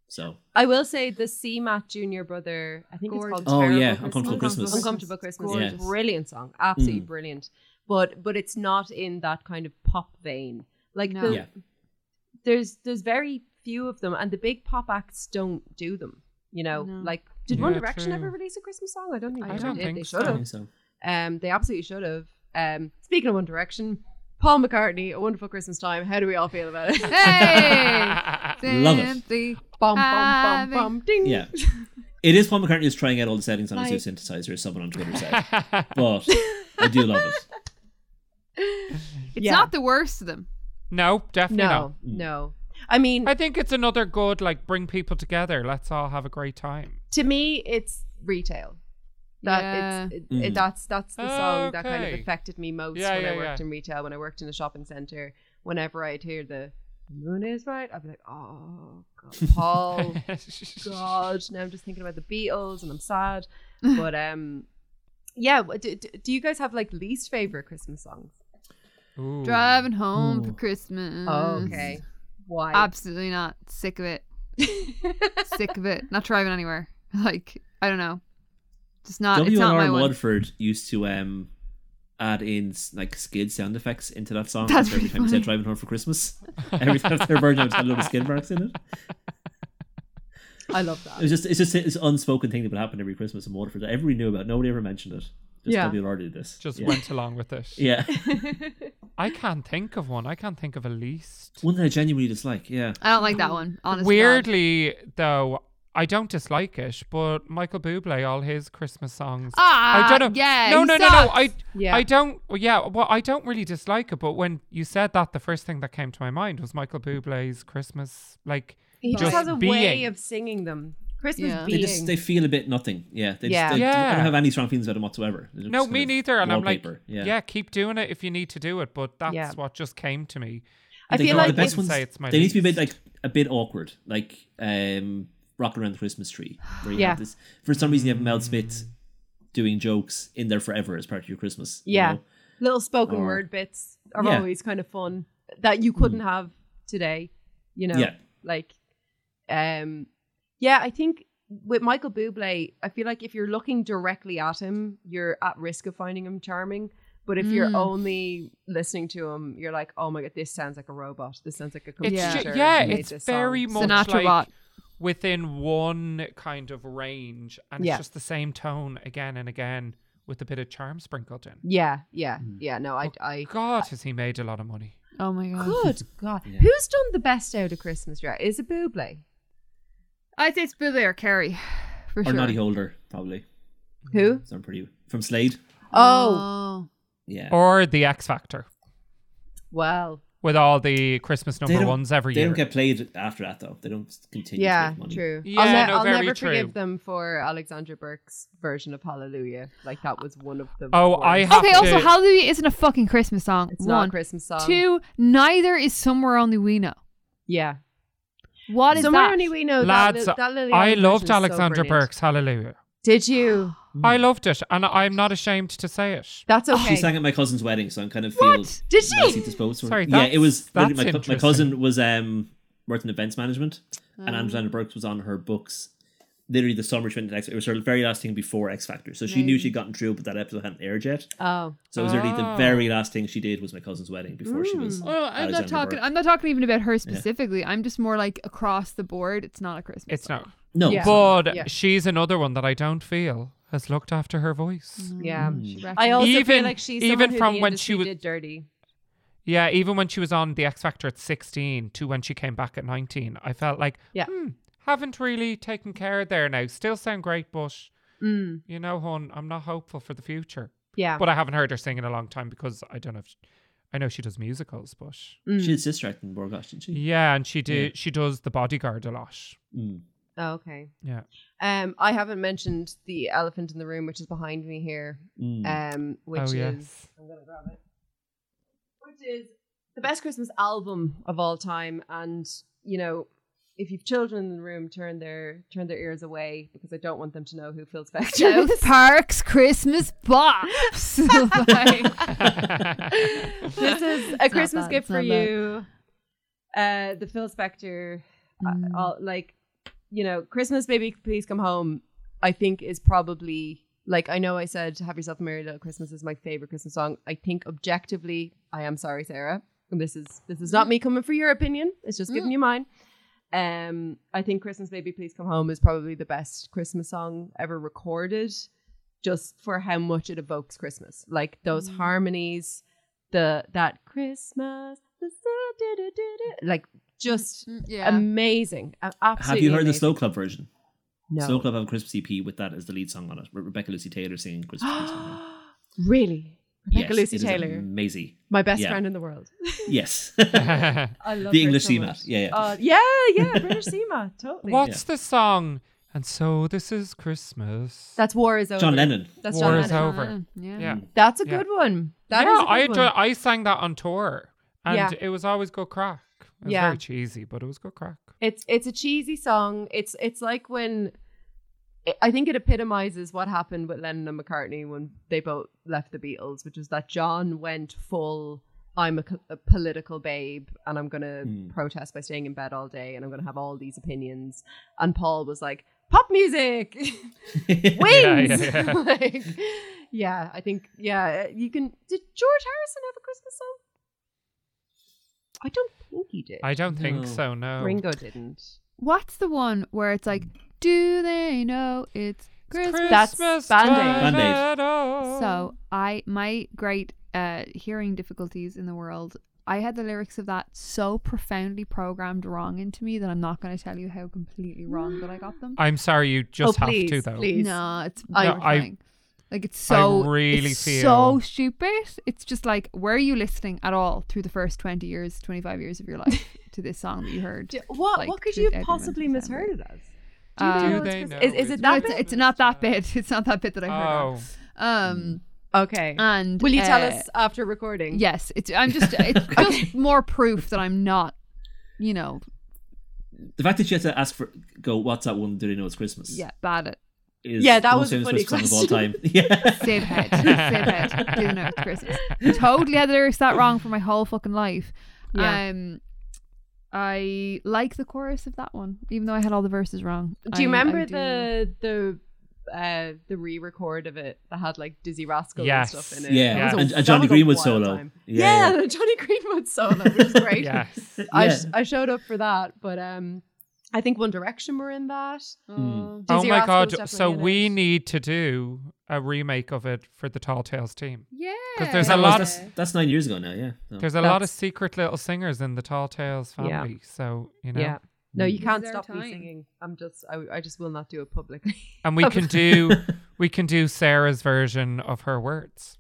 So
I will say the CMAT Junior brother. I think
Gorgeous.
it's called
Oh,
Terrible
yeah,
Christmas.
Uncomfortable Christmas.
Uncomfortable Christmas.
Gorgeous.
It's brilliant song, absolutely
Mm.
brilliant. But but it's not in that kind of pop vein. Like
No.
the,
Yeah.
there's there's very few of them, and the big pop acts don't do them. You know,
No.
like did One Direction
true.
ever release a Christmas song? I don't think
I
they
don't
did.
think
they
so.
should have.
so.
Um, they absolutely should have. Um, speaking of One Direction, Paul McCartney, A Wonderful Christmas Time. How do we all feel about it?
Hey!
Love it.
Bum bum bum bum ding.
Yeah. It is Paul McCartney is trying out all the settings on
Like-
his new synthesizer, as someone on Twitter said. But I do love it.
It's
Yeah.
not the worst of them.
no, definitely not.
No, no. I mean,
I think it's another good like bring people together. Let's all have a great time.
to me, it's retail. That
Yeah.
it's it,
Mm.
it- that's that's the song that kind of affected me most
Yeah,
when
yeah,
I worked
yeah.
in retail. When I worked in a shopping center, whenever I'd hear the moon is right, I'd be like, oh god, Paul, God. Now I'm just thinking about the Beatles and I'm sad. But um, yeah. Do, do do you guys have like least favorite Christmas songs?
Ooh.
Driving home for Christmas.
Oh, okay. Why?
Absolutely not. Sick of it. Sick of it. Not driving anywhere. Like I don't know. Just not. it's not my
WLR
one.
Used to um add in like skid sound effects into that song
That's
every
really
time you said driving home for Christmas. every time their version had a load of skid marks in it.
I love
It
that.
was just it's just this unspoken thing that would happen every Christmas in Waterford that everybody knew about. Nobody ever mentioned it. Just
Yeah.
WLR did this.
Just
yeah.
went along with it.
Yeah.
I can't think of one. I can't think of a least.
One that I genuinely dislike, yeah.
I don't like that one. Honestly.
Weirdly, though, I don't dislike it, but Michael Bublé, all his Christmas songs.
Ah,
I don't know.
Yeah.
no,
he
no, no, no. I,
Yeah.
I don't. Yeah, well, I don't really dislike it, but when you said that, the first thing that came to my mind was Michael Bublé's Christmas. Like,
He just,
Just
has a way of singing them. Christmas
Yeah.
They just they feel a bit nothing. Yeah. They
Yeah.
just they,
Yeah.
I don't have any strong feelings about them whatsoever.
No, me neither. And I'm like, yeah.
yeah.
keep doing it if you need to do it. But that's
Yeah.
what just came to me.
I
They
feel
go-
like
the best ones
say it's my
they need to be a bit like a bit awkward, like um, "Rocking Around the Christmas Tree," where you
Yeah.
have this. For some reason, you have Mel Smith doing jokes in there forever as part of your Christmas. you
Yeah.
know?
little spoken
Or-
word bits are
Yeah.
always kind of fun that you couldn't have today. You know,
Yeah.
like, um, yeah, I think with Michael Bublé, I feel like if you're looking directly at him, you're at risk of finding him charming. But if you're
Mm.
only listening to him, you're like, oh my god, this sounds like a robot. This sounds like a
It's
computer.
ju- yeah, it's very
song.
much
Sinatra
like
bot.
within one kind of range, and
Yeah.
it's just the same tone again and again with a bit of charm sprinkled in.
Yeah, yeah,
Mm.
yeah. No, I, I.
God, has he made a lot of money?
Oh my god.
Good God,
Yeah.
who's done the best out of Christmas? Yeah, is it Bublé?
I'd say it's Bublé or Carrie, for
Or
sure.
Noddy Holder, probably.
Who?
Mm, so pretty from Slade.
Oh,
Yeah.
Or the X Factor
well,
with all the Christmas number ones every
They
year.
They don't get played after that though. They don't continue.
yeah,
to make money.
true.
Yeah,
I'll, ne-
no,
I'll never
true.
forgive them for Alexandra Burke's version of Hallelujah. Like that was one of the.
Oh, I
worst.
have
Okay,
to-
also Hallelujah isn't a fucking Christmas song.
It's not a Christmas song.
Two, neither is Somewhere Only We Know.
Yeah.
What is
Somewhere
that?
only we know
Lads,
that. Li- that Lily
I loved
version is so
Alexandra
brilliant.
Burke's Hallelujah.
Did you?
I loved it, and I'm not ashamed to say it.
That's okay.
She sang at my cousin's wedding, so I'm kind of feel
What?
Did she?
disposed. to.
Sorry,
yeah, it was.
that's-
literally my, my cousin was um worked in events management, and
Um,
Alexandra Burks was on her books. Literally, the summer she went to X. It was her very last thing before X Factor, so she knew she'd gotten through, but that episode hadn't aired yet.
Oh.
So it was literally the
Oh.
very last thing she did was my cousin's wedding before she was. Mm.
Oh, I'm not talking.
Burke.
I'm not talking even about her specifically. I'm just more like across the board. It's not a Christmas.
It's
song.
not.
No,
Yeah.
But
Yeah.
she's another one that I don't feel has looked after her voice. Mm.
Yeah. Mm.
She reckons.
I also
Even-
feel like she's
even
someone who
from
the
when
industry
she was-
did dirty.
Yeah, even when she was on the X Factor at 16 to when she came back at 19, I felt like,
Yeah.
hmm, haven't really taken care there now. Still sound great, but
Mm.
you know, hon, I'm not hopeful for the future.
Yeah.
But I haven't heard her sing in a long time because I don't know if she, I know she does musicals, but
Mm.
she had sister act in Borgosh, didn't she?
yeah, and she did.
Yeah.
She does the bodyguard a lot.
Mm.
Oh, okay.
Yeah.
Um, I haven't mentioned the elephant in the room, which is behind me here.
Mm.
Um, which
Oh,
is
yes.
I'm gonna grab it. Which is the best Christmas album of all time, and you know, if you've children in the room, turn their turn their ears away because I don't want them to know who Phil Spector
South
is.
Park's Christmas box.
This is a
not
Christmas gift for you. Uh, the Phil Spector, uh,
Mm.
all, like, you know, Christmas, baby, please come home. I think is probably like I know I said "Have Yourself a Merry Little Christmas" is my favorite Christmas song. I think objectively, I am sorry, Sarah. And this is this is not me coming for your opinion. It's just giving you mine. Um, I think "Christmas, Baby, Please Come Home" is probably the best Christmas song ever recorded, just for how much it evokes Christmas. Like those mm. harmonies, the that Christmas, the like just mm, mm,
yeah.
amazing. Absolutely.
Have you heard the
amazing.
Slow Club version?
No.
Slow Club have a Christmas EP with that as the lead song on it. Re- Rebecca Lucy Taylor singing Christmas. Christmas
really? Rebecca
Yes,
Lucy
it is
Taylor,
amazing.
my best
Yeah.
friend in the world.
Yes.
I love
The
her
English
so CMAT.
Yeah, yeah.
Uh, yeah, yeah, British CMAT, totally.
What's the song? And so this is Christmas.
That's War is Over.
John Lennon.
That's
War
John
is
Lennon.
over.
Yeah.
yeah.
That's a
Yeah.
good one. That is
yeah,
a good
I
one.
do, I sang that on tour, and
Yeah.
it was always good crack. It was
Yeah.
very cheesy, but it was good crack.
It's it's a cheesy song. It's it's like when I think it epitomizes what happened with Lennon and McCartney when they both left the Beatles, which is that John went full I'm a, a political babe and I'm going to
Hmm.
protest by staying in bed all day and I'm going to have all these opinions. And Paul was like, pop music wings."
Yeah, yeah, yeah.
like, yeah, I think, yeah, you can. Did George Harrison have a Christmas song? I don't think he did.
I don't think
No.
so. No.
Ringo didn't.
What's the one where it's like, do they know it's Christmas?
That's
Christmas
Band-Aid.
Band-Aid.
So I my great uh hearing difficulties in the world. I had the lyrics of that so profoundly programmed wrong into me that I'm not going to tell you how completely wrong that I got them.
I'm sorry, you just
oh,
have
please,
to though.
Please.
No, it's
I-
No, I-
horrifying. like it's so
really
it's
feel-
so stupid. It's just like were you listening at all through the first 20 years, 25 years of your life to this song that you heard?
D- What
like,
what could
to
you
Edmund
have possibly
December.
misheard it as?
Uh,
know
Do they know
Is, is
it's
it
No,
that
it's, it's not that bit. It's not that bit that I heard.
Oh,
Um
Okay.
and
Will you tell
uh,
us after recording?
Yes, it's I'm just it's just more proof that I'm not, you know,
the fact that you had to ask for go, what's that one? Do they know it's Christmas?
yeah, bad at
is
Yeah, that was a funny
Christmas song of all
question.
time. Yeah.
Save head, save head. Do know it's Christmas. Totally had the lyrics that wrong for my whole fucking life.
Yeah.
Um, I like the chorus of that one, even though I had all the verses wrong.
Do you
I- I
remember
do-
the the uh the re-record of it that had like Dizzee Rascal
Yes.
and stuff in it?
Yeah,
That was a-
and- and Johnny
was
Greenwood solo.
time.
Yeah,
Yeah, the Jonny Greenwood solo, which is great.
yes.
I,
Yeah.
sh- I showed up for that, but um, I think One Direction were in that.
Oh.
Oh my
Rascal's
god! So we
it.
need to do a remake of it for the Tall Tales team.
Yeah,
because there's a
That was-
lot
that's, that's nine years ago now. Yeah. So.
There's a lot of secret little singers in the Tall Tales
Yeah.
family, so you know.
Yeah. No, you
mm.
can't
is our
stop me singing. I'm just, I, I just will not do it publicly.
And we can do we can do Sarah's version of her words.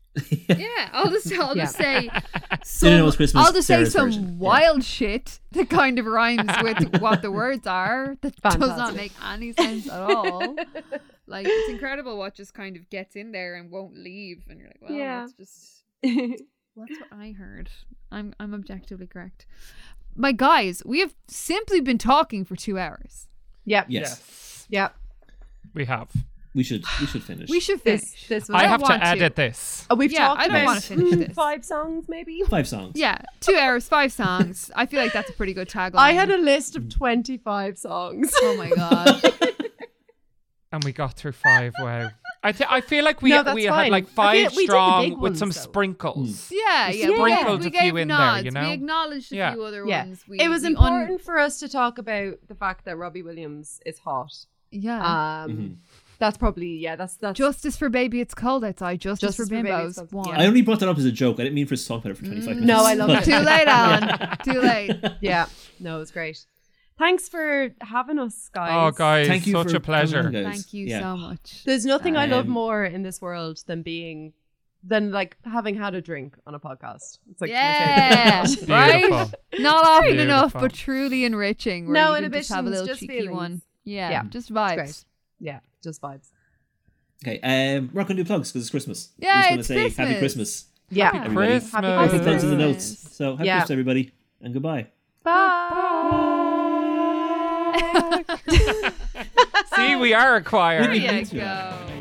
Yeah, I'll just I'll just say
Do you know
some,
it's Christmas?
I'll just say some
version. Yeah.
wild shit that kind of rhymes with what the words are that does not make any sense at all. Like it's incredible what just kind of gets in there and won't leave, and you're like, well,
Yeah.
that's just that's what I heard. I'm I'm objectively correct. My guys, we have simply been talking for two hours.
yep.
Yes.
Yep.
We have.
We should. We should finish.
We should finish.
This, this was.
I
don't
have to
want to.
edit this.
Oh, we've
Yeah,
talked
I don't
about
wanna finish this.
five songs, maybe.
five songs.
Yeah, two hours, five songs. I feel like that's a pretty good tagline.
I had a list of 25 songs.
oh my god.
And we got through five. Wow. I th- I feel like we
No, that's
we had like
I feel
five
we did the
strong
big
with some
though.
sprinkles.
Yeah, yeah,
We
we, gave,
sprinkled
we
a
gave
few in there, you know?
We acknowledged a
Yeah.
few other
Yeah.
ones. We,
it was
we un-
important for us to talk about the fact that Robbie Williams is hot.
yeah.
Um,
Mhm.
That's probably, yeah, that's, that's
Justice for baby, it's cold outside. Justice,
Justice
for
for Baby,
bimbos. One.
yeah.
I only brought that up as a joke. I didn't mean for us to talk about it for 25 minutes.
No, I love it.
Too late, Alan. Too late.
yeah. No, it was great. Thanks for having us, guys.
Oh, guys,
Thank you
such
for
a pleasure.
coming guys.
Thank you
Yeah.
so much.
There's nothing I love
Um,
more in this world than being, than like having had a drink on a podcast. It's like my favorite
Yeah,
thing.
right?
Beautiful.
Not often enough,
Beautiful.
but truly enriching. Where
No
you can just have a
inhibitions,
little
just
cheeky
feelings.
one. Yeah,
Yeah,
just vibes.
great. Yeah, just vibes.
Okay, um, we're not going to do plugs because it's Christmas.
Yeah,
we're just
it's
gonna say Happy
Christmas.
Christmas.
Yeah.
Happy
everybody.
Christmas.
Happy
I'll put
Christmas.
plugs in the notes. So happy
Yeah.
Christmas, everybody, and goodbye.
Bye.
See, we are a choir.
There you
Thanks,
go.